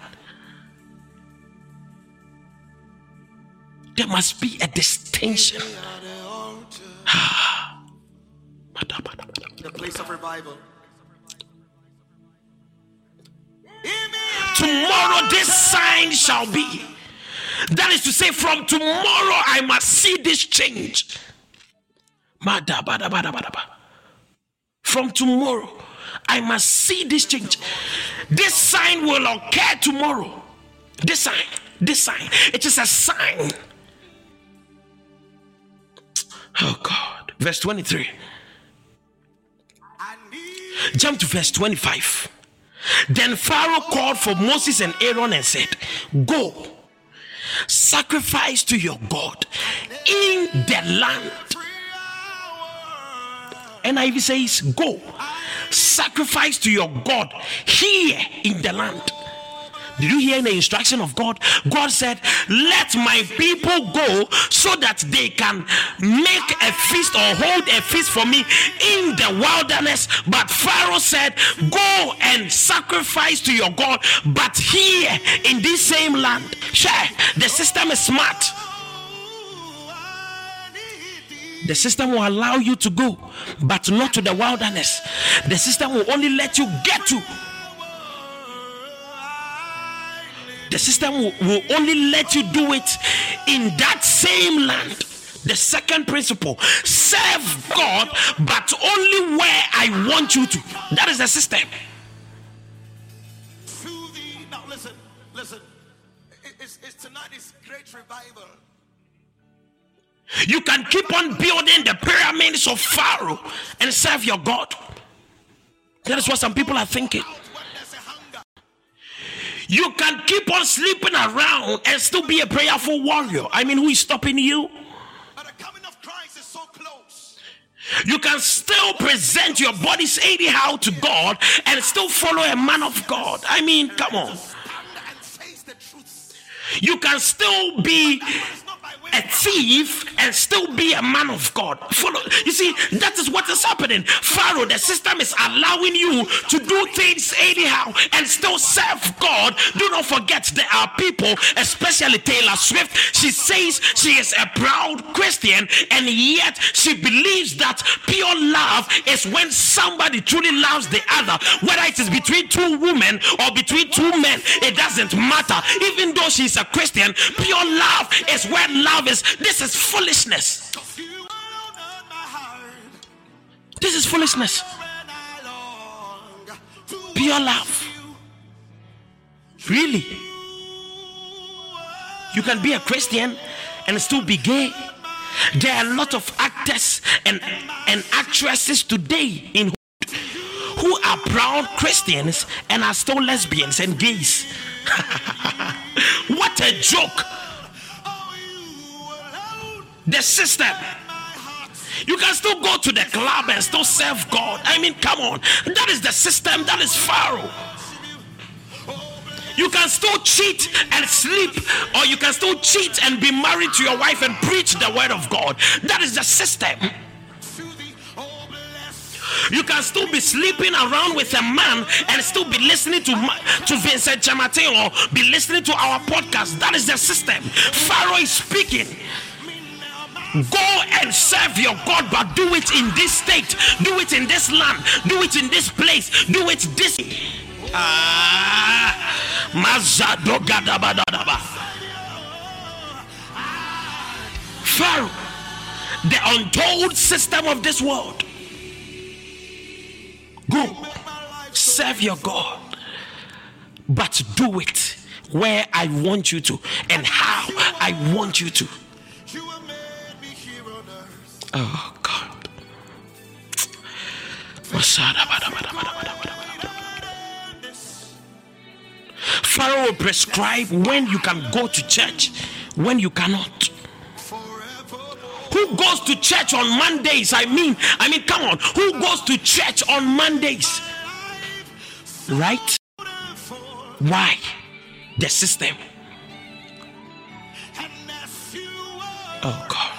There must be a distinction. the place of revival. Tomorrow, this sign shall be. That is to say, from tomorrow, I must see this change. From tomorrow, I must see this change. This sign will occur tomorrow. This sign, this sign, it is a sign Oh God. Verse 23. Jump to verse 25. Then Pharaoh called for Moses and Aaron and said, Go, sacrifice to your God in the land. And NIV says, Go, sacrifice to your God here in the land. Did you hear the instruction of God? God said, Let my people go so that they can make a feast or hold a feast for me in the wilderness. But Pharaoh said, Go and sacrifice to your God, but here in this same land. Sure, the system is smart. The system will allow you to go, but not to the wilderness. The system will only let you get to the system will, will only let you do it in that same land. The second principle serve God, but only where I want you to. That is the system. Now, listen, listen. It's, it's tonight is great revival. You can keep on building the pyramids of Pharaoh and serve your God. That is what some people are thinking. You can keep on sleeping around and still be a prayerful warrior. I mean, who is stopping you? You can still present your bodies anyhow to God and still follow a man of God. I mean, come on. You can still be a thief and still be a man of God. Follow. You see, that is what is happening. Pharaoh, the system is allowing you to do things anyhow and still serve God. Do not forget there are people, especially Taylor Swift. She says she is a proud Christian, and yet she believes that pure love is when somebody truly loves the other, whether it is between two women or between two men, it doesn't matter. Even though she's a Christian, pure love is when love is. This is foolishness. This is foolishness. Pure love. Really? You can be a Christian and still be gay. There are a lot of actors and, and actresses today in who are proud Christians and are still lesbians and gays. what a joke! The system. You can still go to the club and still serve God. I mean, come on. That is the system. That is Pharaoh. You can still cheat and sleep, or you can still cheat and be married to your wife and preach the word of God. That is the system. You can still be sleeping around with a man and still be listening to to Vincent Kyeremateng or be listening to our podcast. That is the system. Pharaoh is speaking. Go and serve your God, but do it in this state, do it in this land, do it in this place, do it this. Ah, Pharaoh, the untold system of this world. Go, serve your God, but do it where I want you to and how I want you to. Oh God. Pharaoh will prescribe when you can go to church, when you cannot. Who goes to church on Mondays? I mean, I mean, come on. Who goes to church on Mondays? Right? Why? The system. Oh God.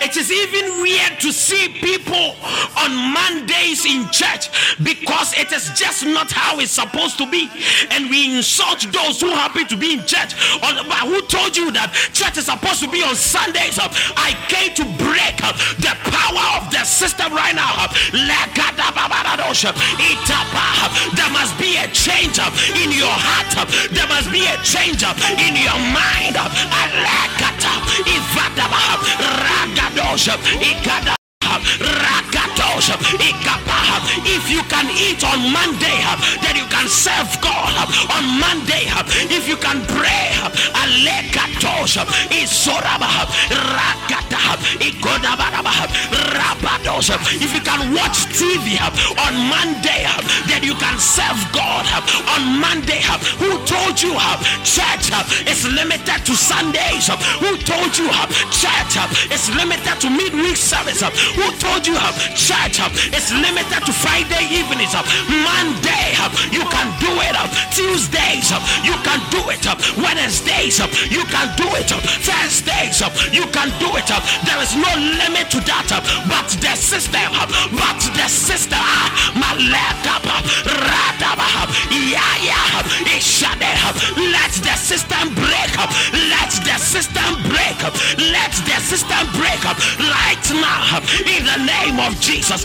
It is even weird to see people on Mondays in church because it is just not how it's supposed to be. And we insult those who happen to be in church. On, who told you that church is supposed to be on Sundays? I came to break the power of the system right now. There must be a change in your heart. There must be a change in your mind. If you can eat on Monday, then you can serve God on Monday. If you can pray, if you can watch TV on Monday, then you can serve God on Monday. Who told you have church uh, is limited to Sundays? Uh, who told you have church is limited to midweek service? Who told you have church is limited to Friday evenings? Monday, you can do it. Tuesdays, you can do it. Wednesdays, you can do it. Thursdays, you can do it. There is no limit to that. But the system, but the system, let the system break up. Let the system break up. Let the system break up right now in the name of Jesus.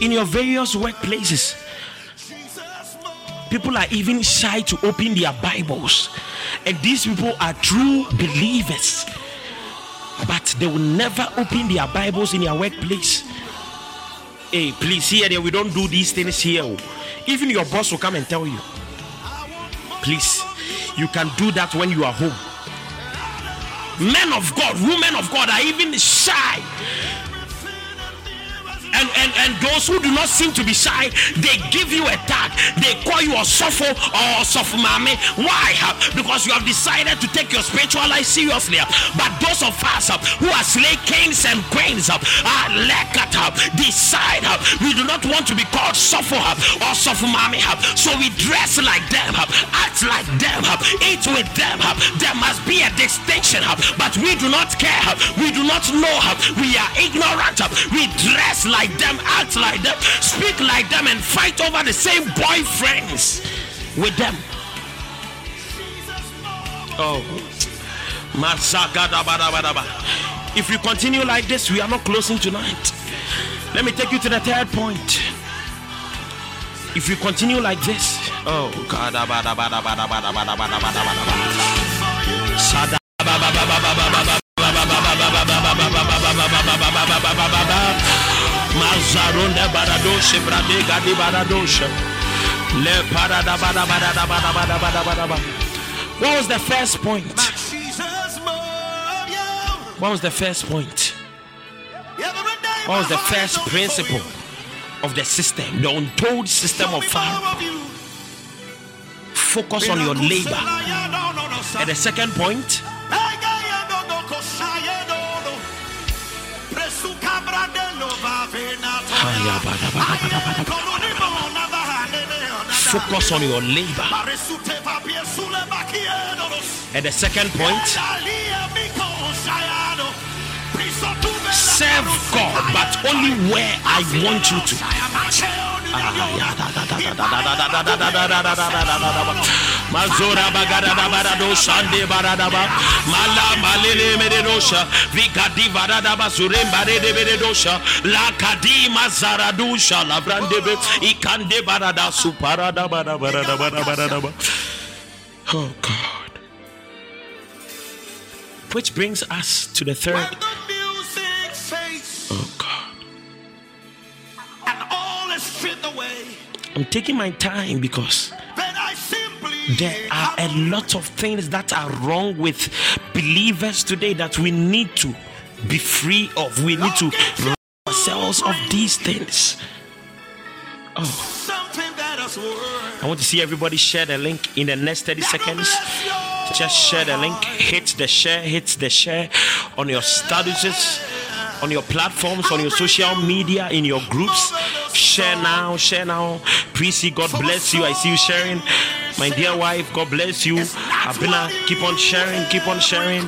in your various workplaces. People are even shy to open their Bibles, and these people are true believers, but they will never open their Bibles in their workplace. Hey, please, here we don't do these things here. Oh. Even your boss will come and tell you. Please, you can do that when you are home. Men of God, women of God are even shy and, and, and those who do not seem to be shy, they give you a tag. They call you a sopho or sopho mame. Why? Because you have decided to take your spiritual life seriously. But those of us uh, who are slay kings and queens of are uh, decide we do not want to be called sopho or sopho mame. So we dress like them, act like them, eat with them. There must be a distinction, but we do not care. We do not know. We are ignorant. We dress like like them, act like them, speak like them, and fight over the same boyfriends with them. Oh, if you continue like this, we are not closing tonight. Let me take you to the third point. If you continue like this, oh God, Mazarunda baradoshe brade gadi baradoshe. Le parada bada bada bada bada bada bada bada. What was the first point? What was the first point? What was the first principle of the system, the untold system of Pharaoh? Focus on your labor. And the second point, Focus on your labor. And the second point serve God, but only where I want you to. Mazora bagada barado shande baradaba mala malele meredosha vikadi baradaba surem barede beredosha la kadi mazaradusha la brandebe ikande barada suparada barada barada barada Oh God. Which brings us to the third. Oh God. And all is filled away. I'm taking my time because there are a lot of things that are wrong with believers today that we need to be free of. We need to rid ourselves of these things. Oh. I want to see everybody share the link in the next 30 seconds. Just share the link, hit the share, hit the share on your statuses on your platforms, on your social media, in your groups. Share now, share now. Prissy, God bless you. I see you sharing. My dear wife, God bless you. Abina, keep on sharing, keep on sharing.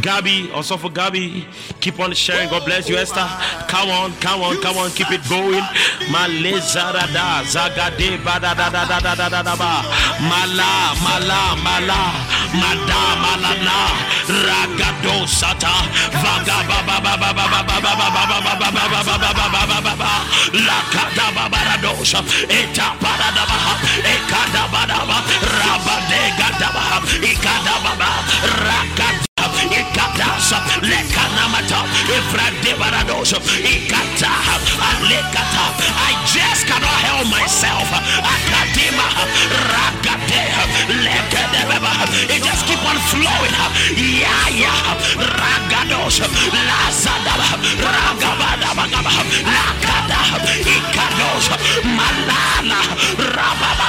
Gabby, also for Gabby, keep on sharing. God bless you, Esther. Come on, come on, come on, keep it going. Malezarada, Zagade, Badadadadadadadaba, Mala, Mala, Mala, Mada, Malana, Ragado Sata, Vaga, Baba, Baba, Baba, Baba, Baba, Baba, Baba, Baba, Baba, Baba, Lakada, Babaradosha, Eta, Paradaba, Ekada, Bada. Baba, Rabade Gadaba, Ikadababa, Rakata, Ikadasa, Lekanamata, Ifrade Barados, Ikata, Alekata. I just cannot help myself. Akadima, Rakade, Lekadeba. It just keep on flowing. Yeah. Ragados, Lazadaba, Ragabadaba, Lakada, Ikados, Malala, Rababa,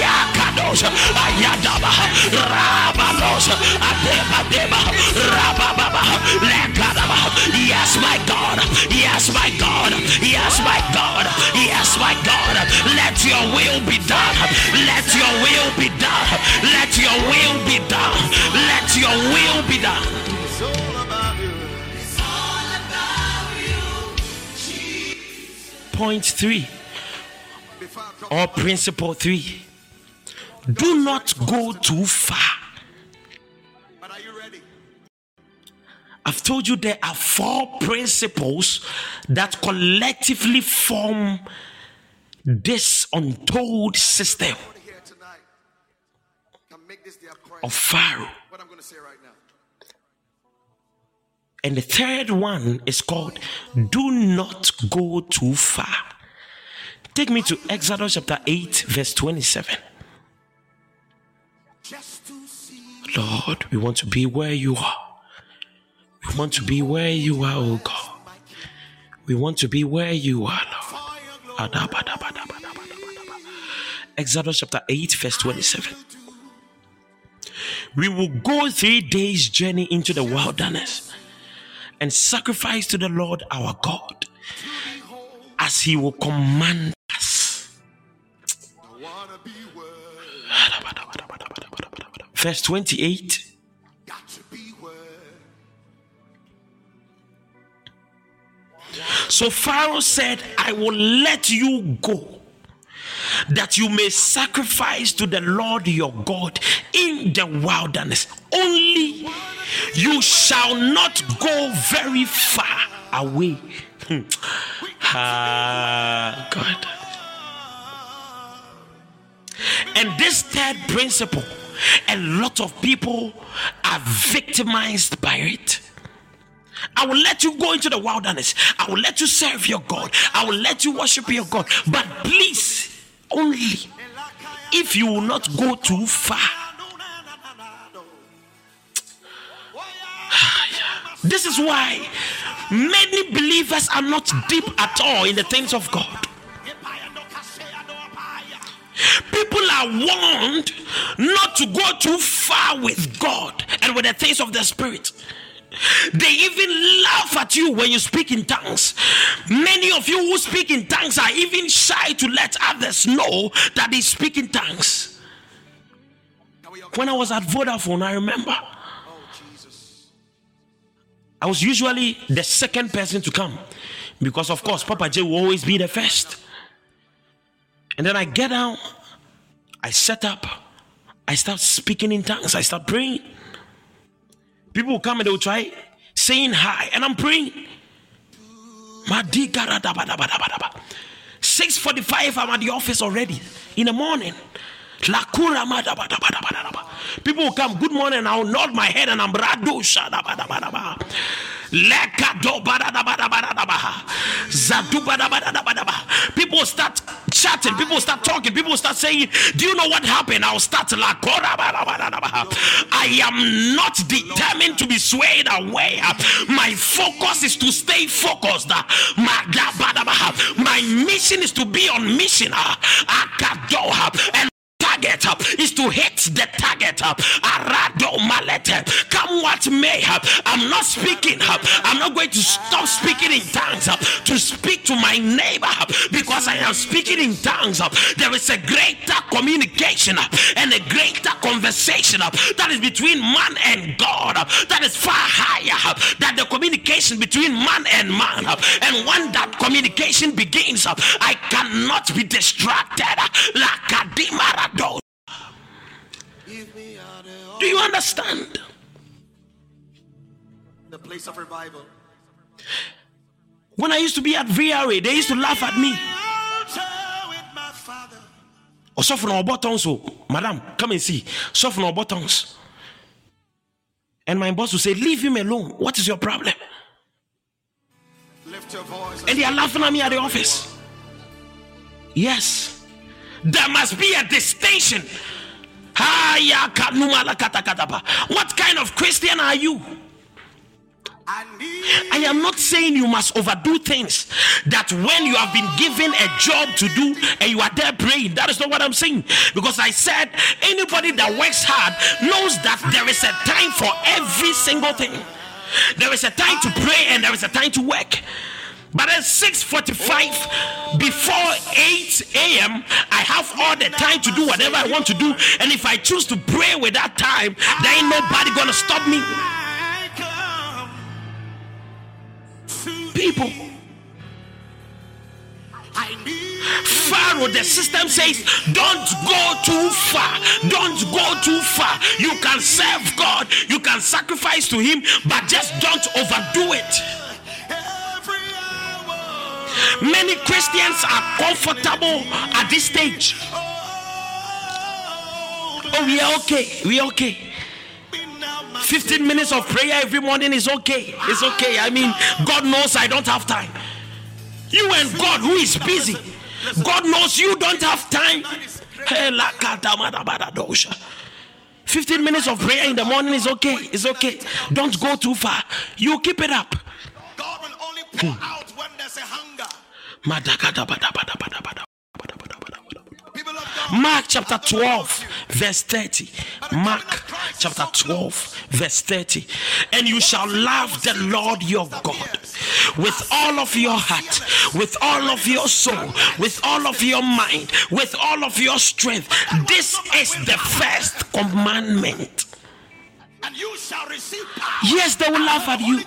Yak. Kados, Ayadaba, Rabados, Adeba Deba, Rababa, Lekadaba. Yes, my God, yes, my God, yes, my God, yes, my God. Let your will be done. Let your will be done. Let your will be done. Let your will be done. Point three or principle three do not go too far. But are you ready? I've told you there are four principles that collectively form this untold system Here tonight. Can make this their prayer. of Pharaoh. What I'm going to say right now. And the third one is called Do Not Go Too Far. Take me to Exodus chapter 8, verse 27. Lord, we want to be where you are. We want to be where you are, oh God. We want to be where you are, Lord. Exodus chapter 8, verse 27. We will go three days' journey into the wilderness and sacrifice to the Lord our God as he will command Verse 28. Got to be where. So Pharaoh said, I will let you go, that you may sacrifice to the Lord your God in the wilderness. Only you shall not go very far away. Hmm. Ah, God. And this third principle, a lot of people are victimized by it. I will let you go into the wilderness. I will let you serve your God. I will let you worship your God. But please, only if you will not go too far. This is why many believers are not deep at all in the things of God. People are warned not to go too far with God and with the things of the Spirit. They even laugh at you when you speak in tongues. Many of you who speak in tongues are even shy to let others know that they speak in tongues. When I was at Vodafone, I remember I was usually the second person to come because, of course, Papa J will always be the first. And then I get down, I set up, I start speaking in tongues, I start praying. People will come and they will try saying hi, and I'm praying. Madigaradabadabadabadaba. 6:45, I'm at the office already in the morning. People will come, good morning, I'll nod my head and I'm rado shadabadabadaba. Lekado badadabadabadaba. Zadu badabadabadaba. People start chatting, people start talking, people start saying, Do you know what happened? I'll start badabadabadaba. I am not determined to be swayed away. My focus is to stay focused. My mission is to be on mission. Ah, ah, ah, and target is to hit the target. Arado. Come what may. I'm not speaking. I'm not going to stop speaking in tongues to speak to my neighbor because I am speaking in tongues. There is a greater communication and a greater conversation that is between man and God that is far higher than the communication between man and man. And when that communication begins, I cannot be distracted. Like a dimarado. Give me out of Do you understand? the place of revival. When I used to be at VRA, they used to laugh at me. With my father. Oh, buttons, oh, madam, come and see. Sofo our buttons. And my boss would say, Leave him alone. What is your problem? Lift your voice. And they are laughing at me at the office. Yes. There must be a distinction. What kind of Christian are you? I am not saying you must overdo things that when you have been given a job to do and you are there praying. That is not what I'm saying. Because I said anybody that works hard knows that there is a time for every single thing. There is a time to pray and there is a time to work. But at 6:45 before 8 a.m., I have all the time to do whatever I want to do. And if I choose to pray with that time, there ain't nobody gonna stop me. People. Pharaoh, the system says, don't go too far. Don't go too far. You can serve God, you can sacrifice to Him, but just don't overdo it. Many Christians are comfortable at this stage. Oh, we are okay. We are okay. 15 minutes of prayer every morning is okay. It's okay. I mean, God knows I don't have time. You and God, who is busy, God knows you don't have time. Eh, 15 minutes of prayer in the morning is okay. It's okay. Don't go too far. You keep it up. God will only pour out when there's a hunger. Mark chapter 12, verse 30. Mark chapter 12, verse 30. And you shall love the Lord your God with all of your heart, with all of your soul, with all of your mind, with all of your strength. This is the first commandment. Shall receive power. Yes, they will laugh at you.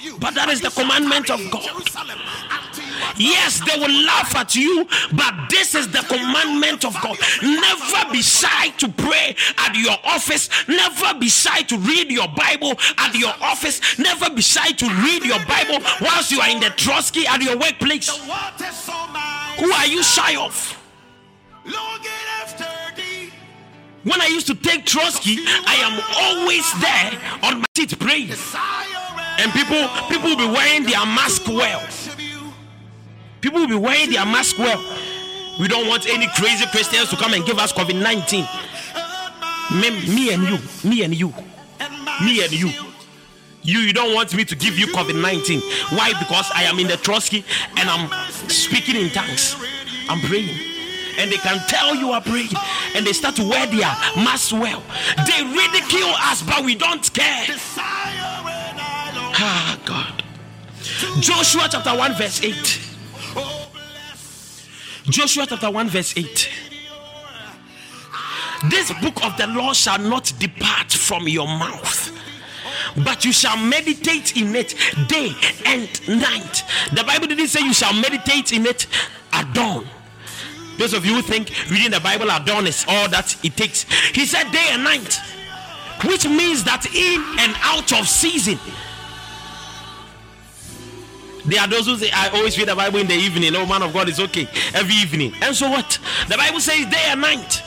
You. But that is the commandment of God. in Jerusalem until you are Yes, they will laugh at you, but this is the commandment of God. Never be shy to pray at your office. Never be shy to read your Bible at your office. Never be shy to read your Bible whilst you are in the Trotsky at your workplace. The waters so mighty. Who are you shy of? When I used to take Trotsky, I am always there on my seat praying. And people, people will be wearing their mask well. People will be wearing their mask well. We don't want any crazy Christians to come and give us COVID 19. Me, me and you, me and you, me and you. You, you don't want me to give you COVID 19. Why? Because I am in the Trotsky and I'm speaking in tongues. I'm praying. And they can tell you are praying. And they start to wear their mask well. They ridicule us, but we don't care. Ah, God. Joshua chapter 1, verse 8. Oh, Joshua chapter 1, verse 8. This book of the law shall not depart from your mouth, but you shall meditate in it day and night. The Bible didn't say you shall meditate in it at dawn. Those of you who think reading the Bible dawn is all that it takes, he said day and night, which means that in and out of season. There are those who say, I always read the Bible in the evening. Oh, man of God, it's okay. Every evening. And so what? The Bible says day and night.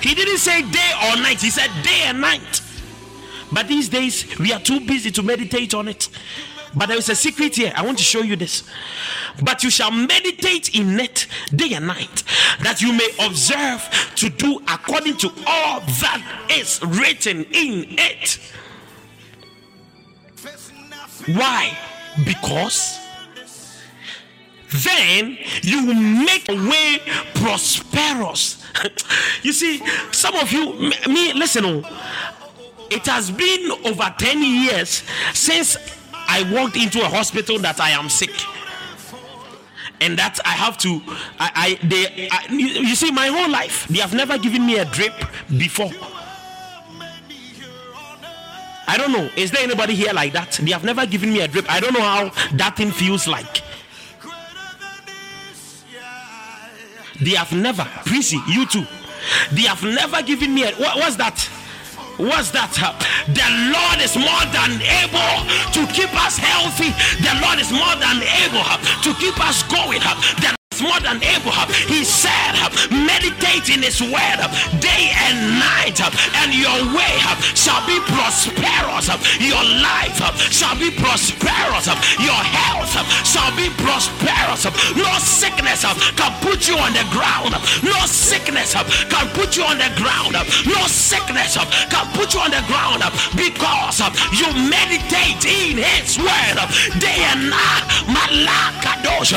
He didn't say day or night, he said day and night. But these days, we are too busy to meditate on it. But there is a secret here. I want to show you this. But you shall meditate in it day and night, that you may observe to do according to all that is written in it. Why? Because then you will make a way prosperous. you see, some of you, me, listen, oh, it has been over 10 years since I walked into a hospital that I am sick. And that I have to, I, I they, I, you see, my whole life, they have never given me a drip before. I don't know. Is there anybody here like that? They have never given me a drip. I don't know how that thing feels like. They have never, Prissy, you too. They have never given me a what, what's that? What's that? Uh, the Lord is more than able to keep us healthy. The Lord is more than able uh, to keep us going. Uh, the Lord is more than able. He said, meditate in his word day and night, and your way shall be prosperous. Your life shall be prosperous. Your health shall be prosperous. No sickness can put you on the ground. No sickness can put you on the ground. No sickness can put you on the ground because you meditate in his word day and night. Malakadosh.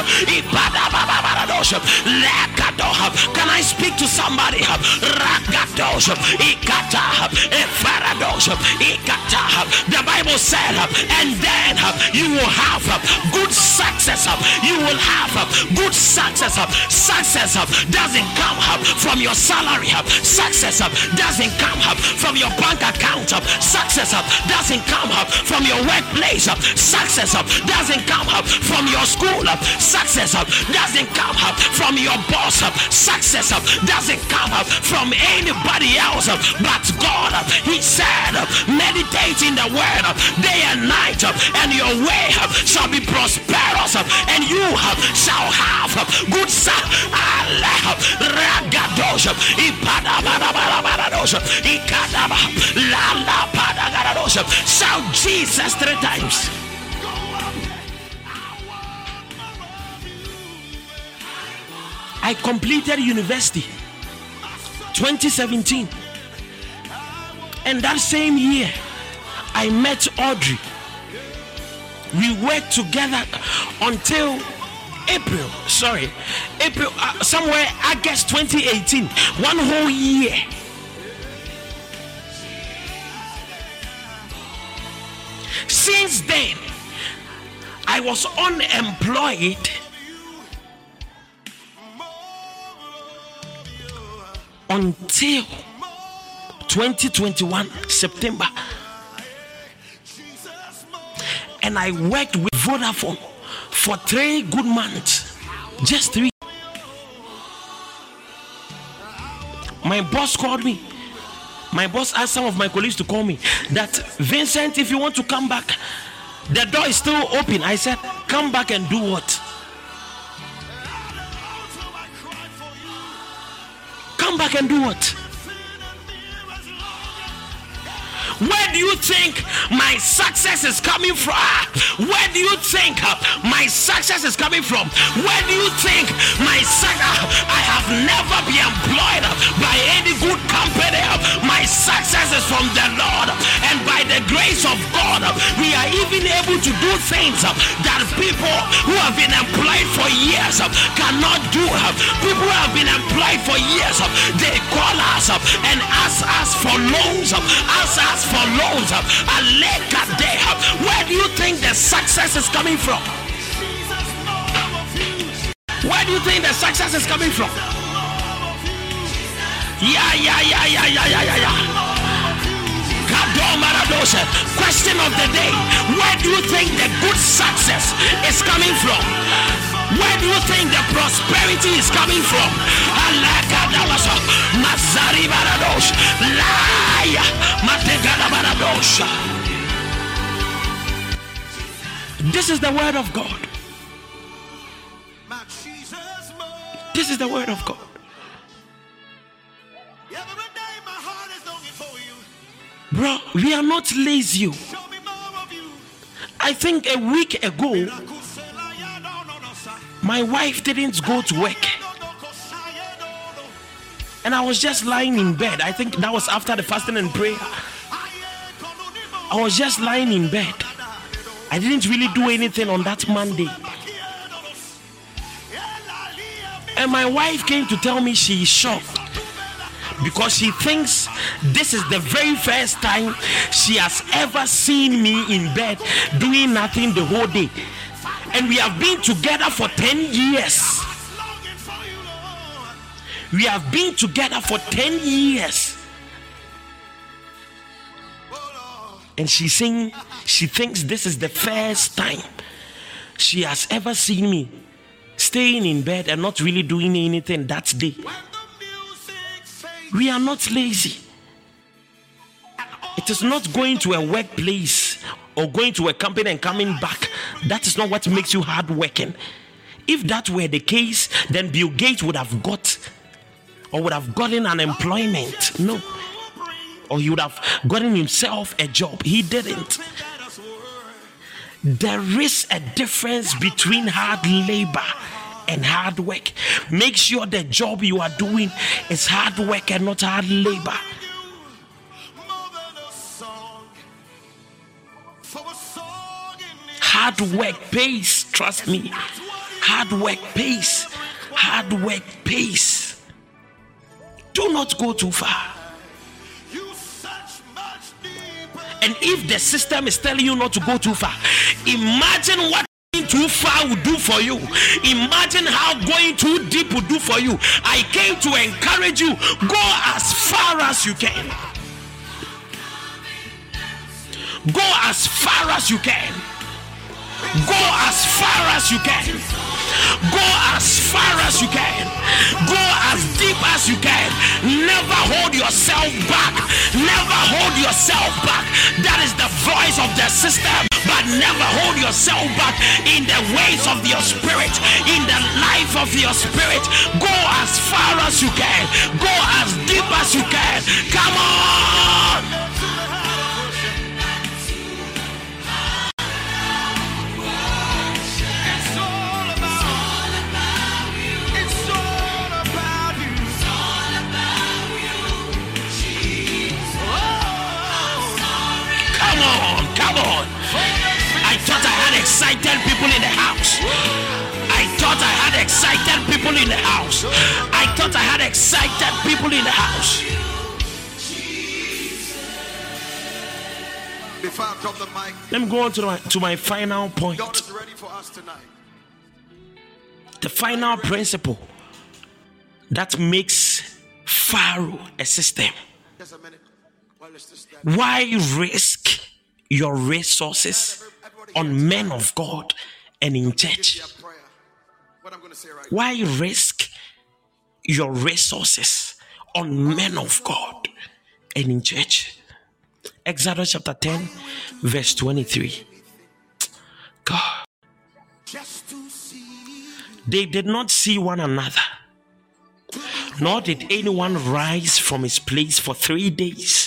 Can I speak to somebody? Rakadosh. Ikata. Efaradosh. Ikata. the Bible said, and then you will have good success. You will have good success. Success doesn't come from your salary. Success doesn't come from your bank account. Success doesn't come from your workplace. Success doesn't come from your school. Success doesn't come from your boss. Success doesn't come from anybody else but God. He said, meditate in the word day and night, and your way shall be prosperous, and you shall have good Shout Jesus three times. I completed university 2017. And that same year, I met Audrey. We worked together until April, sorry, April, uh, somewhere August 2018, one whole year. Since then, I was unemployed until 2021 September. And I worked with Vodafone for three good months. Just three. My boss called me. My boss asked some of my colleagues to call me that Vincent, if you want to come back, the door is still open. I said, Come back and do what? Come back and do what? Where do you think ah, ah, my success is coming from? Where do you think my success is ah, coming from? Where do you think my success? I have never been employed by any good company. My success is from the Lord, and by the grace of God, we are even able to do things that people who have been employed for years cannot do. People who have been employed for years, they call us and ask us for loans, ask us for loans. Where do you think the success is coming from? Where do you think the success is coming from? Yeah, yeah, yeah, yeah, yeah, yeah, yeah, yeah. Question of the day Where do you think the good success is coming from? Where do you think the prosperity is coming from? This is the word of God. This is the word of God. Bro, we are not lazy. I think a week ago, my wife didn't go to work. And I was just lying in bed. I think that was after the fasting and prayer. I was just lying in bed. I didn't really do anything on that Monday. And my wife came to tell me she's shocked because she thinks this is the very first time she has ever seen me in bed doing nothing the whole day. And we have been together for 10 years. We have been together for 10 years. And she's saying she thinks this is the first time she has ever seen me staying in bed and not really doing anything that day. We are not lazy. It is not going to a workplace or going to a company and coming back. That is not what makes you hardworking. If that were the case, then Bill Gates would have got or would have gotten an employment. No. Or he would have gotten himself a job. He didn't. There is a difference between hard labor and hard work. Make sure the job you are doing is hard work and not hard labor. Hard work pays, trust me. Hard work pays. Hard work pays. Do not go too far. And if the system is telling you not to go too far, imagine what going too far will do for you. Imagine how going too deep will do for you. I came to encourage you go as far as you can. Go as far as you can. Go as far as you can. Go as far as you can. Go as deep as you can. Never hold yourself back. Never hold yourself back. That is the voice of the system. But never hold yourself back in the ways of your spirit, in the life of your spirit. Go as far as you can. Go as deep as you can. Come on. Excited people in the house. I thought I had excited people in the house. I thought I had excited people in the house. Before I drop the mic, let me go on to my, to my final point. God is ready for us tonight. The final principle that makes Pharaoh a system. Why risk your resources on men of God and in church. Why risk your resources on men of God and in church? Exodus chapter 10, verse 23. God. They did not see one another, nor did anyone rise from his place for three days.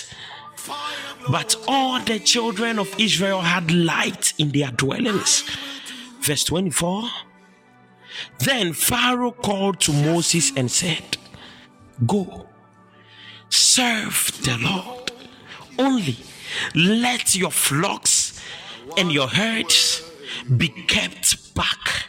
But all the children of Israel had light in their dwellings. Verse 24. Then Pharaoh called to Moses and said, Go, serve the Lord. Only let your flocks and your herds be kept back.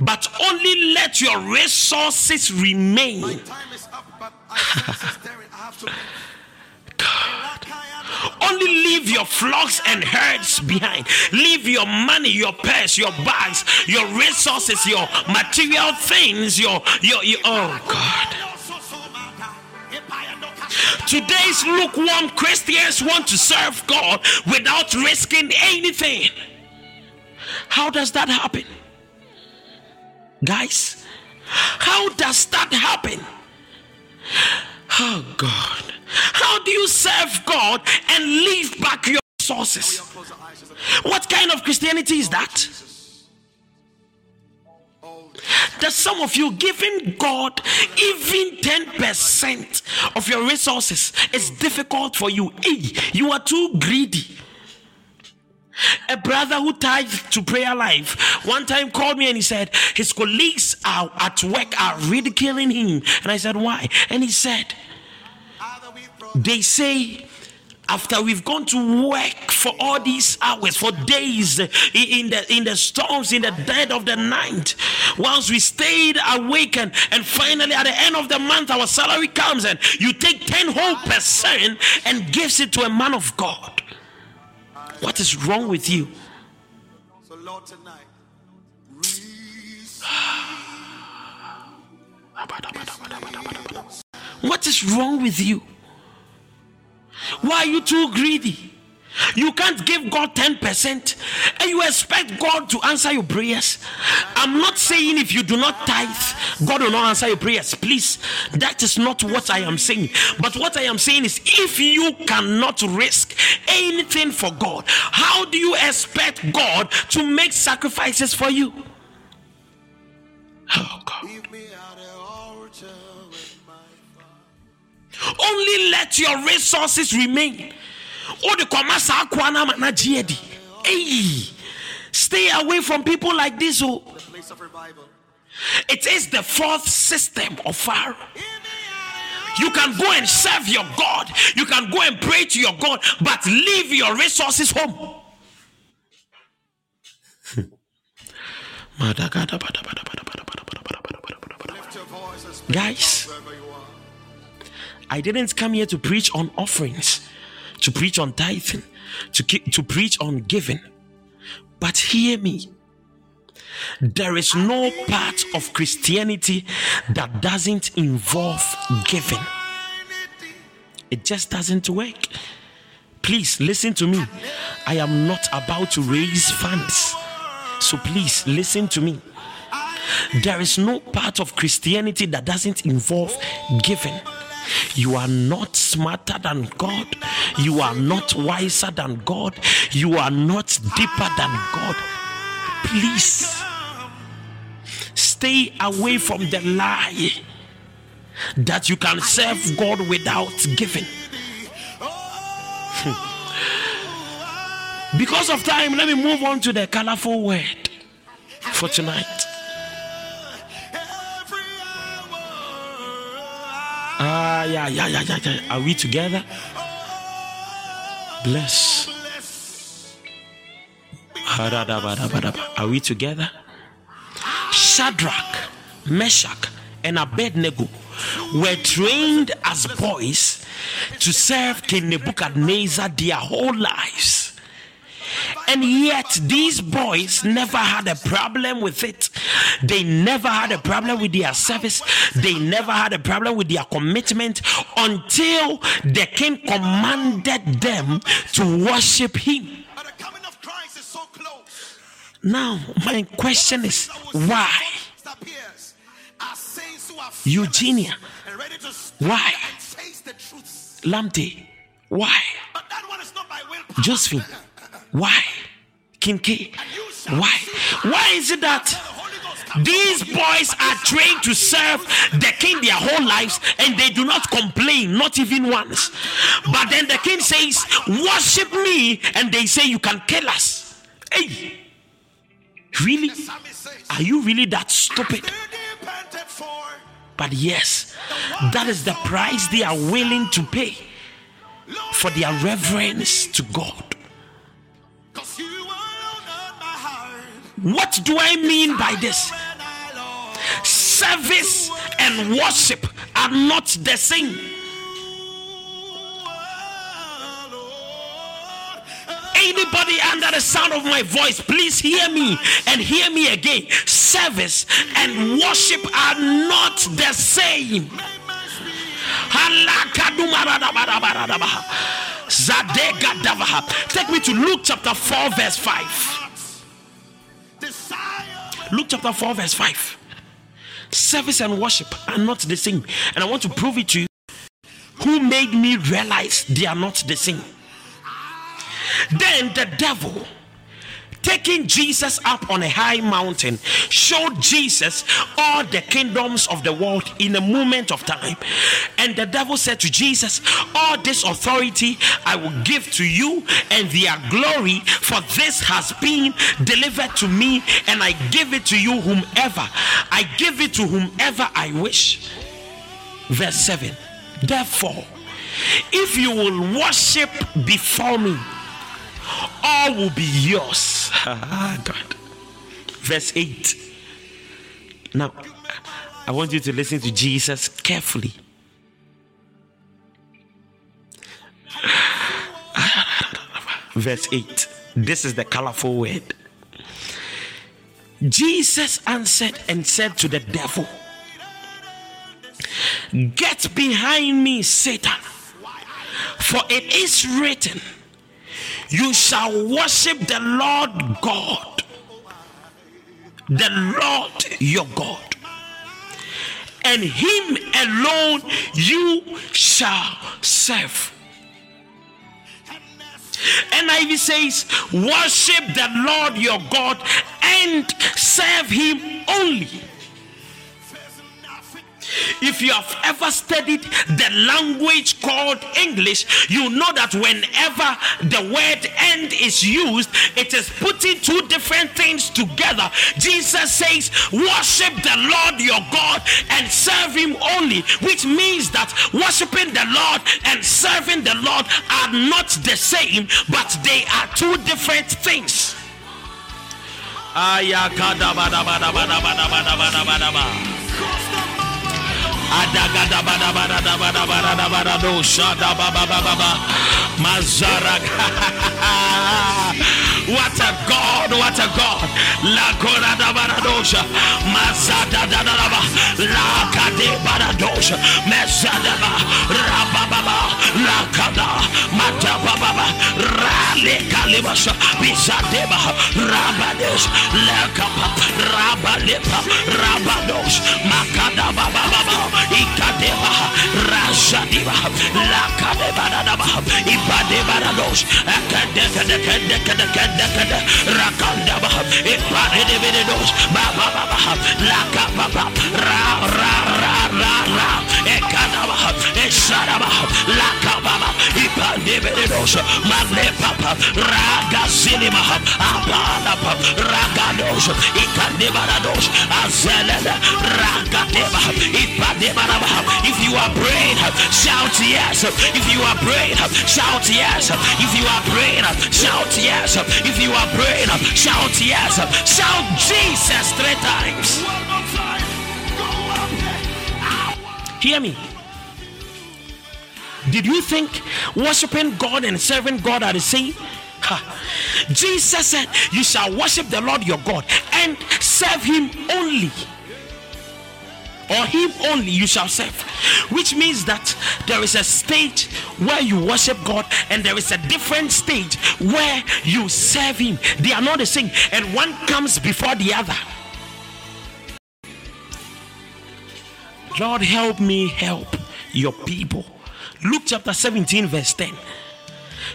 but only let your resources remain. Up, God. Only leave your flocks and herds behind. Leave your money, your purse, your bags, your resources, your material things, your your, your oh God. Today's lukewarm Christians want to serve God without risking anything. How does that happen? Guys, how does that happen? Oh God. How do you serve God and leave back your resources? What kind of Christianity is that? That some of you giving God even 10% of your resources is difficult for you. Hey, you are too greedy. A brother who tithed to prayer life one time called me and he said his colleagues are at work are ridiculing him. And I said, Why? And he said, They say after we've gone to work for all these hours for days in the in the storms in the dead of the night once we stayed awake and, and finally at the end of the month our salary comes and you take 10 whole percent and gives it to a man of god what is wrong with you? So, Lord, tonight, what is wrong with you? Why are you too greedy? You can't give God 10% and you expect God to answer your prayers. I'm not saying if you do not tithe, God will not answer your prayers. Please, that is not what I am saying. But what I am saying is if you cannot risk anything for God, how do you expect God to make sacrifices for you? Oh, God. Only let your resources remain. Hey, stay away from people like this. Oh. It is the fourth system of Pharaoh. You can go and serve your God, you can go and pray to your God, but leave your resources home. Guys, I didn't come here to preach on offerings, to preach on tithing, to, to preach on giving. But hear me. There is no part of Christianity that doesn't involve giving. It just doesn't work. Please listen to me. I am not about to raise funds. So please listen to me. There is no part of Christianity that doesn't involve giving. You are not smarter than God. You are not wiser than God. You are not deeper than God. Please stay away from the lie that you can serve God without giving. because of time, let me move on to the colorful word for tonight. Ah, yeah, yeah, yeah, yeah, yeah. Are we together? Bless. Are we together? Shadrach, Meshach, and Abednego were trained as boys to serve King Nebuchadnezzar their whole lives. And yet, these boys never had a problem with it. They never had a problem with their service. They never had a problem with their commitment until the king commanded them to worship him. Now, my question is why? Eugenia, why? Lamte, why? Josephine, why? Kinke, why? Why is it that these boys are trained to serve the king their whole lives and they do not complain, not even once. But then the king says, Worship me, and they say, You can kill us. Hey, really? Are you really that stupid? But yes, that is the price they are willing to pay for their reverence to God. What do I mean by this? Service and worship are not the same. Anybody under the sound of my voice, please hear me and hear me again. Service and worship are not the same. Take me to Luke chapter 4, verse 5. Luke chapter 4, verse 5. Service and worship are not the same. And I want to prove it to you. Who made me realize they are not the same? Then the devil taking Jesus up on a high mountain, showed Jesus all the kingdoms of the world in a moment of time. And the devil said to Jesus, All this authority I will give to you and their glory, for this has been delivered to me, and I give it to you, whomever. I give it to whomever I wish. Verse 7 Therefore, if you will worship before me, all will be yours. Ah, God. Verse 8. Now, I want you to listen to Jesus carefully. Verse 8. This is the colorful word. Jesus answered and said to the devil, Get behind me, Satan, for it is written, you shall worship the Lord God, the Lord your God, and Him alone you shall serve. NIV says, Worship the Lord your God and serve Him only. If you have ever studied the language called English, you know that whenever the word end is used, it is putting two different things together. Jesus says, Worship the Lord your God and serve Him only, which means that worshiping the Lord and serving the Lord are not the same, but they are two different things. Mazara. What a God! What a God! La cora da baradosha, mazada da da la cade baradosha, mezada ba, rababa, la cada, mata rale bizadeba, rabades, la capa, rabalepa, rabados, makada baba baba, ikadeba, rashadiba, la cadeba da ba, ibadeba dos, akadeka deka deka deka deka rakanda ba, ibadebe de dos, baba baba, la capa ra ra ra ra ra, ekada ba, eshara ba, la capa ba, ibadebe de dos, magle papa, raga sinima, abala pa, raga dos, ikadeba dos, azeleda, raga deba, ibadeba. If you are praying, shout yes. If you are praying, shout yes. If you are praying, shout yes. If you are praying, shout yes. Shout Jesus three times. Hear me. Did you think worshiping God and serving God are the same? Ha. Jesus said, You shall worship the Lord your God and serve him only. Or him only you shall serve. Which means that there is a stage where you worship God and there is a different stage where you serve him. They are not the same, and one comes before the other. Lord, help me help your people. Luke chapter 17, verse 10.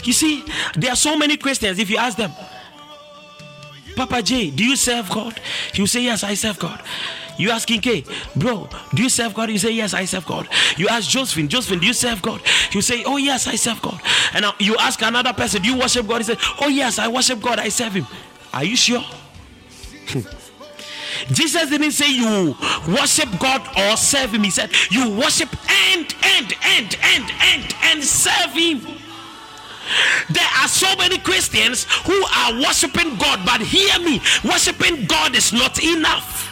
You see, there are so many Christians. If you ask them, Papa J, do you serve God? You say, Yes, I serve God. You ask King K, bro, do you serve God? You say, Yes, I serve God. You ask Josephine, Josephine, do you serve God? You say, Oh, yes, I serve God. And now you ask another person, Do you worship God? He said, Oh, yes, I worship God, I serve Him. Are you sure? Jesus didn't say you worship God or serve Him. He said you worship and, and, and, and, and, and serve Him. There are so many Christians who are worshiping God, but hear me worshiping God is not enough.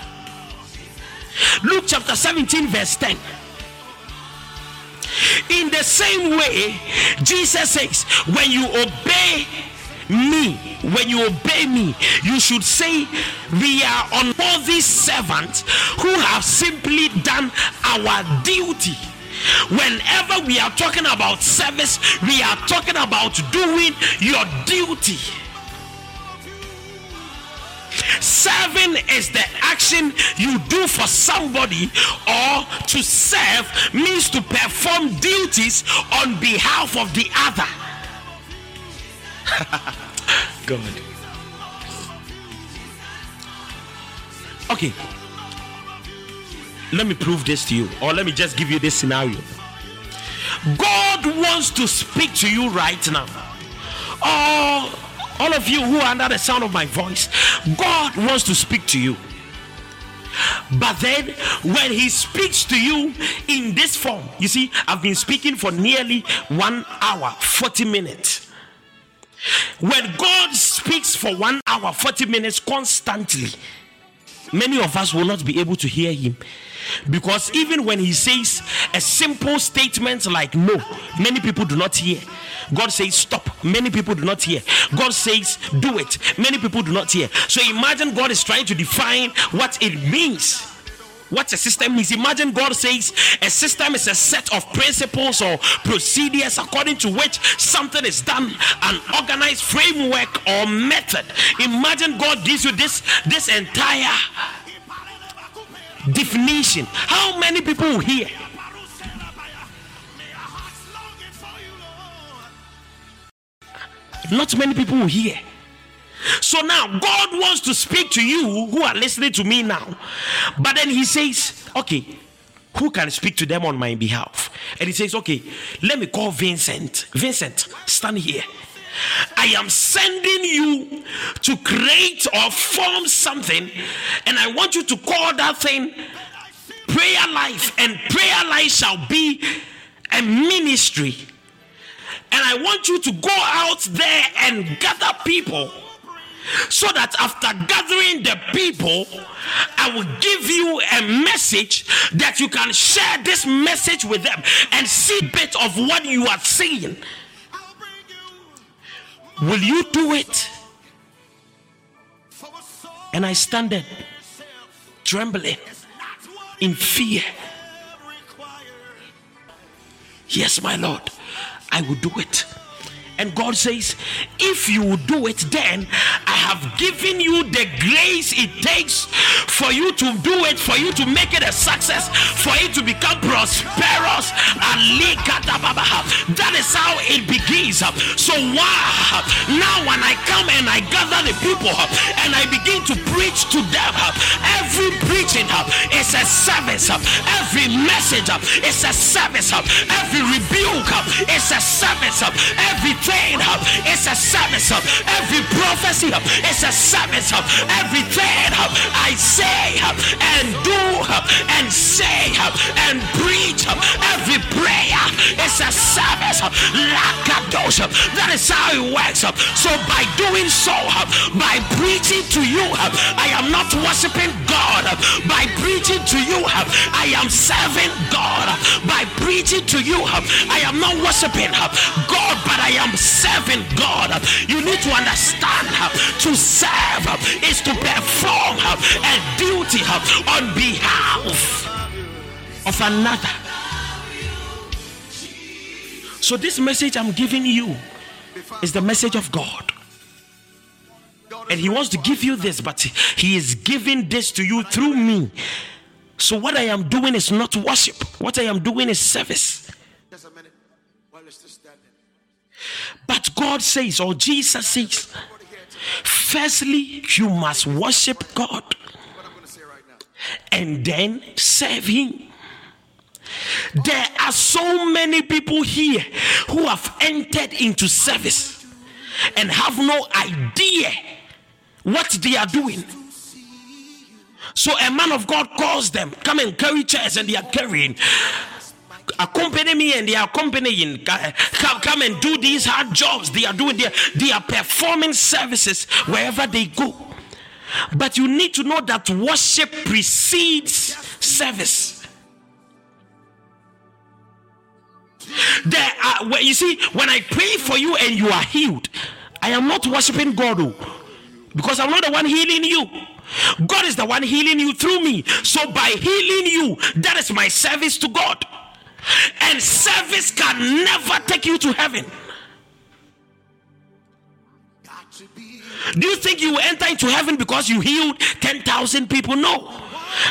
Luke chapter 17, verse 10. In the same way, Jesus says, When you obey me, when you obey me, you should say, We are unworthy servants who have simply done our duty. Whenever we are talking about service, we are talking about doing your duty. Serving is the action you do for somebody, or to serve means to perform duties on behalf of the other. God. Okay. Let me prove this to you, or let me just give you this scenario. God wants to speak to you right now. Oh, all of you who are under the sound of my voice, God wants to speak to you. But then, when He speaks to you in this form, you see, I've been speaking for nearly one hour, 40 minutes. When God speaks for one hour, 40 minutes constantly, many of us will not be able to hear Him. Because even when He says a simple statement like no, many people do not hear. God says stop, many people do not hear. God says do it, many people do not hear. So imagine God is trying to define what it means. What a system is. Imagine God says a system is a set of principles or procedures according to which something is done, an organized framework or method. Imagine God gives you this this entire definition. How many people hear? Not many people hear. So now God wants to speak to you who are listening to me now. But then he says, okay, who can speak to them on my behalf? And he says, Okay, let me call Vincent. Vincent, stand here. I am sending you to create or form something, and I want you to call that thing prayer life, and prayer life shall be a ministry. And I want you to go out there and gather people so that after gathering the people, I will give you a message that you can share this message with them and see bit of what you are seeing. Will you do it? And I stand there trembling in fear. Yes, my Lord, I will do it. And God says, if you do it, then I have given you the grace it takes for you to do it, for you to make it a success, for it to become prosperous. That is how it begins. So wow, now when I come and I gather the people and I begin to preach to them, every preaching is a service, every message is a service, every rebuke is a service, every is a service. Of every prophecy is a service. Of everything I say and do and say and preach, every prayer is a service. That is how it works. So by doing so, by preaching to you, I am not worshiping God. By preaching to you, I am serving God. By preaching to you, I am not worshiping God, but I am serving God. You need to understand to serve is to perform a duty on behalf of another. So, this message I'm giving you is the message of God. And He wants to give you this, but He is giving this to you through me. So, what I am doing is not worship, what I am doing is service. But God says, or Jesus says, firstly, you must worship God and then serve Him. There are so many people here who have entered into service and have no idea what they are doing. So a man of God calls them, come and carry chairs, and they are carrying accompany me and they are accompanying come, and do these hard jobs. They are doing they are, they are performing services wherever they go. But you need to know that worship precedes service. There are you see when i pray for you and you are healed i am not worshiping god oh, because i'm not the one healing you. God is the one healing you through me. So by healing you that is my service to god and service can never take you to heaven. Do you think you will enter into heaven because you healed 10,000 people? No.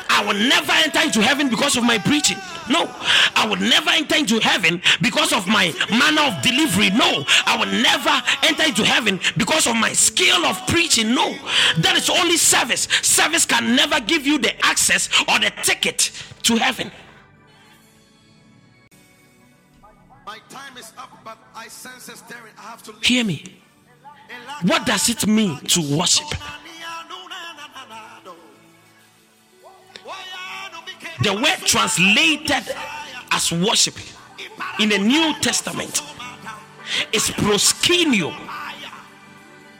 I will never enter into heaven because of my preaching. No. I will never enter into heaven because of my manner of delivery. No. I will never enter into heaven because of my skill of preaching. No. That is only service. Service can never give you the access or the ticket to heaven. Leave. Hear me. What does it mean to worship? The word translated as worship in the New Testament is proskuneo.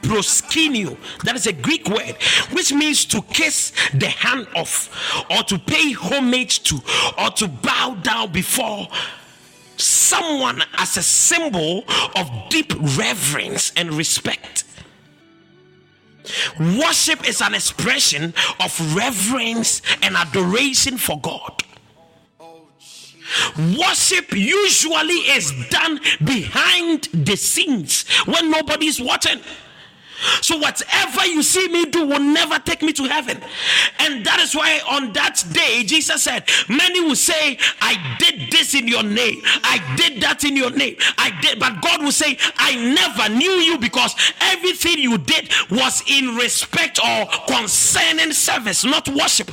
Proskuneo. That is a Greek word which means to kiss the hand of, or to pay homage to, or to bow down before someone as a symbol of deep reverence and respect. Worship is an expression of reverence and adoration for God. Worship usually is done behind the scenes when nobody's watching. So, whatever you see me do will never take me to heaven. And that is why on that day, Jesus said, Many will say, I did this in your name, I did that in your name, I did. But God will say, I never knew you because everything you did was in respect or concerning service, not worship.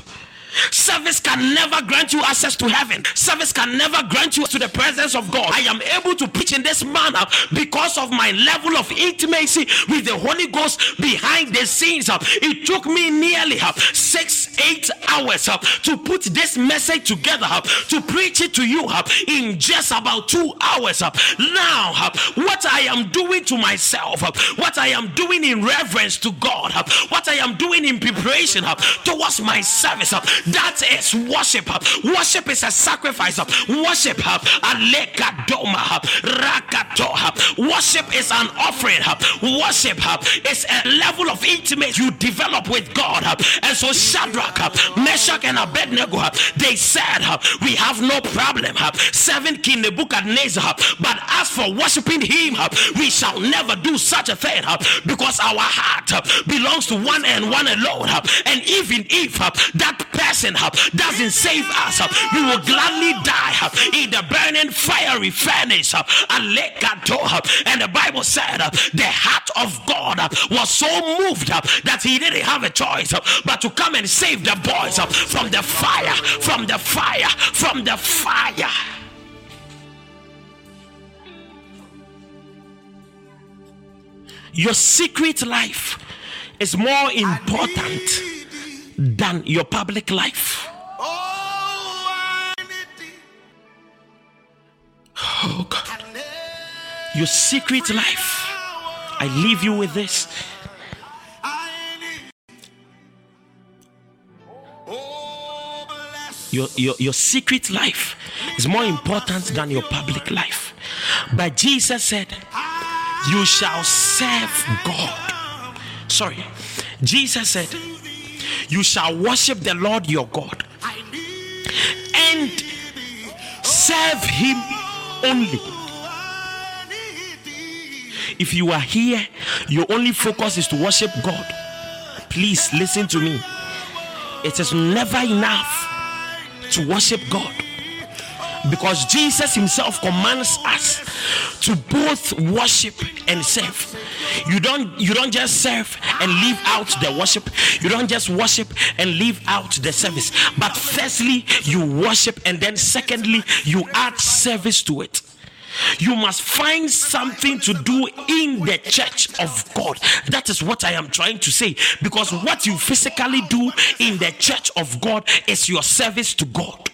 Service can never grant you access to heaven. Service can never grant you to the presence of God. I am able to preach in this manner because of my level of intimacy with the Holy Ghost behind the scenes. It took me nearly uh, six, eight hours uh, to put this message together, uh, to preach it to you in just about two hours. Now, what I am doing to myself, what I am doing in reverence to God, what I am doing in preparation towards my service, that is worship. Worship is a sacrifice. Worship, worship is an offering. Worship is a level of intimacy you develop with God. And so Shadrach, Meshach, and Abednego, they said, We have no problem. Seven King Nebuchadnezzar, but as for worshiping him, we shall never do such a thing because our heart belongs to one and one alone. And even if that person doesn't save us, we will gladly die in the burning fiery furnace. And the Bible said the heart of God was so moved that he didn't have a choice but to come and save the boys from the fire, from the fire, from the fire. Your secret life is more important than your public life. Oh God. Your secret life. I leave you with this. Your, your, your secret life is more important than your public life. But Jesus said, You shall serve God. Sorry. Jesus said, You shall worship the Lord your God and serve Him only. If you are here, your only focus is to worship God. Please listen to me. It is never enough to worship God because Jesus himself commands us to both worship and serve. You don't you don't just serve and leave out the worship. You don't just worship and leave out the service. But firstly, you worship and then secondly, you add service to it. You must find something to do in the church of God. That is what I am trying to say. Because what you physically do in the church of God is your service to God.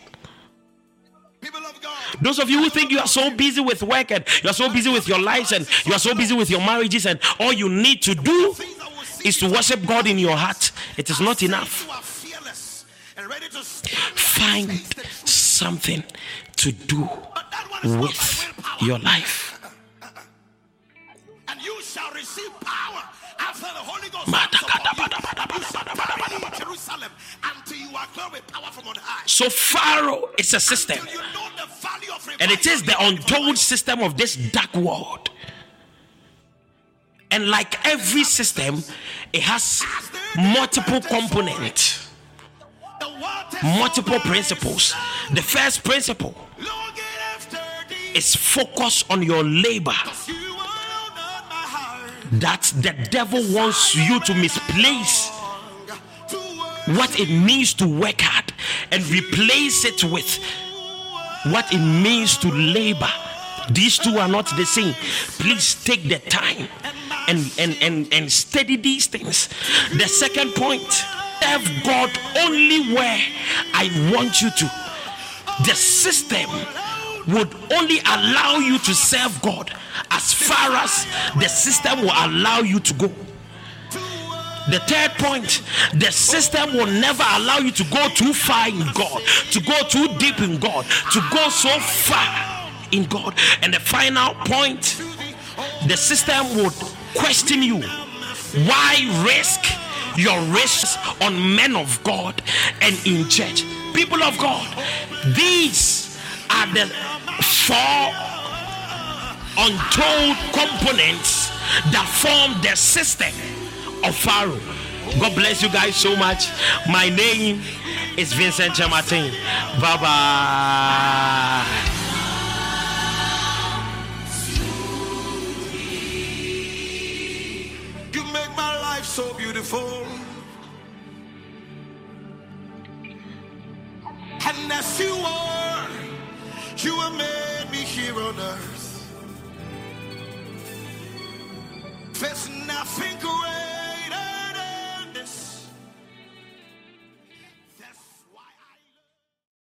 Those of you who think you are so busy with work and you are so busy with your lives and you are so busy with your marriages and all you need to do is to worship God in your heart, it is not enough. Find something to do with your life. And you shall receive power after the Holy Ghost. So Pharaoh is a system. You know the value of And it is the untold system of this dark world. And like every system, it has multiple components, multiple principles. The first principle longing after thee. is focus on your labor. You are not my heart. That the devil wants you to misplace what it means to work hard and replace it with what it means to labor. These two are not the same. Please take the time and, and, and, and study these things. The second point serve God only where I want you to. The system would only allow you to serve God as far as the system will allow you to go. The third point, the system will never allow you to go too far in God, to go too deep in God, to go so far in God. And the final point, the system would question you. Why risk your risks on men of God and in church? People of God, these are the four untold components that form the system of Pharaoh. God bless you guys so much. My name is Vincent Kyeremateng. Bye bye. You make my life so beautiful. And as you are, you have made me here on earth. There's nothing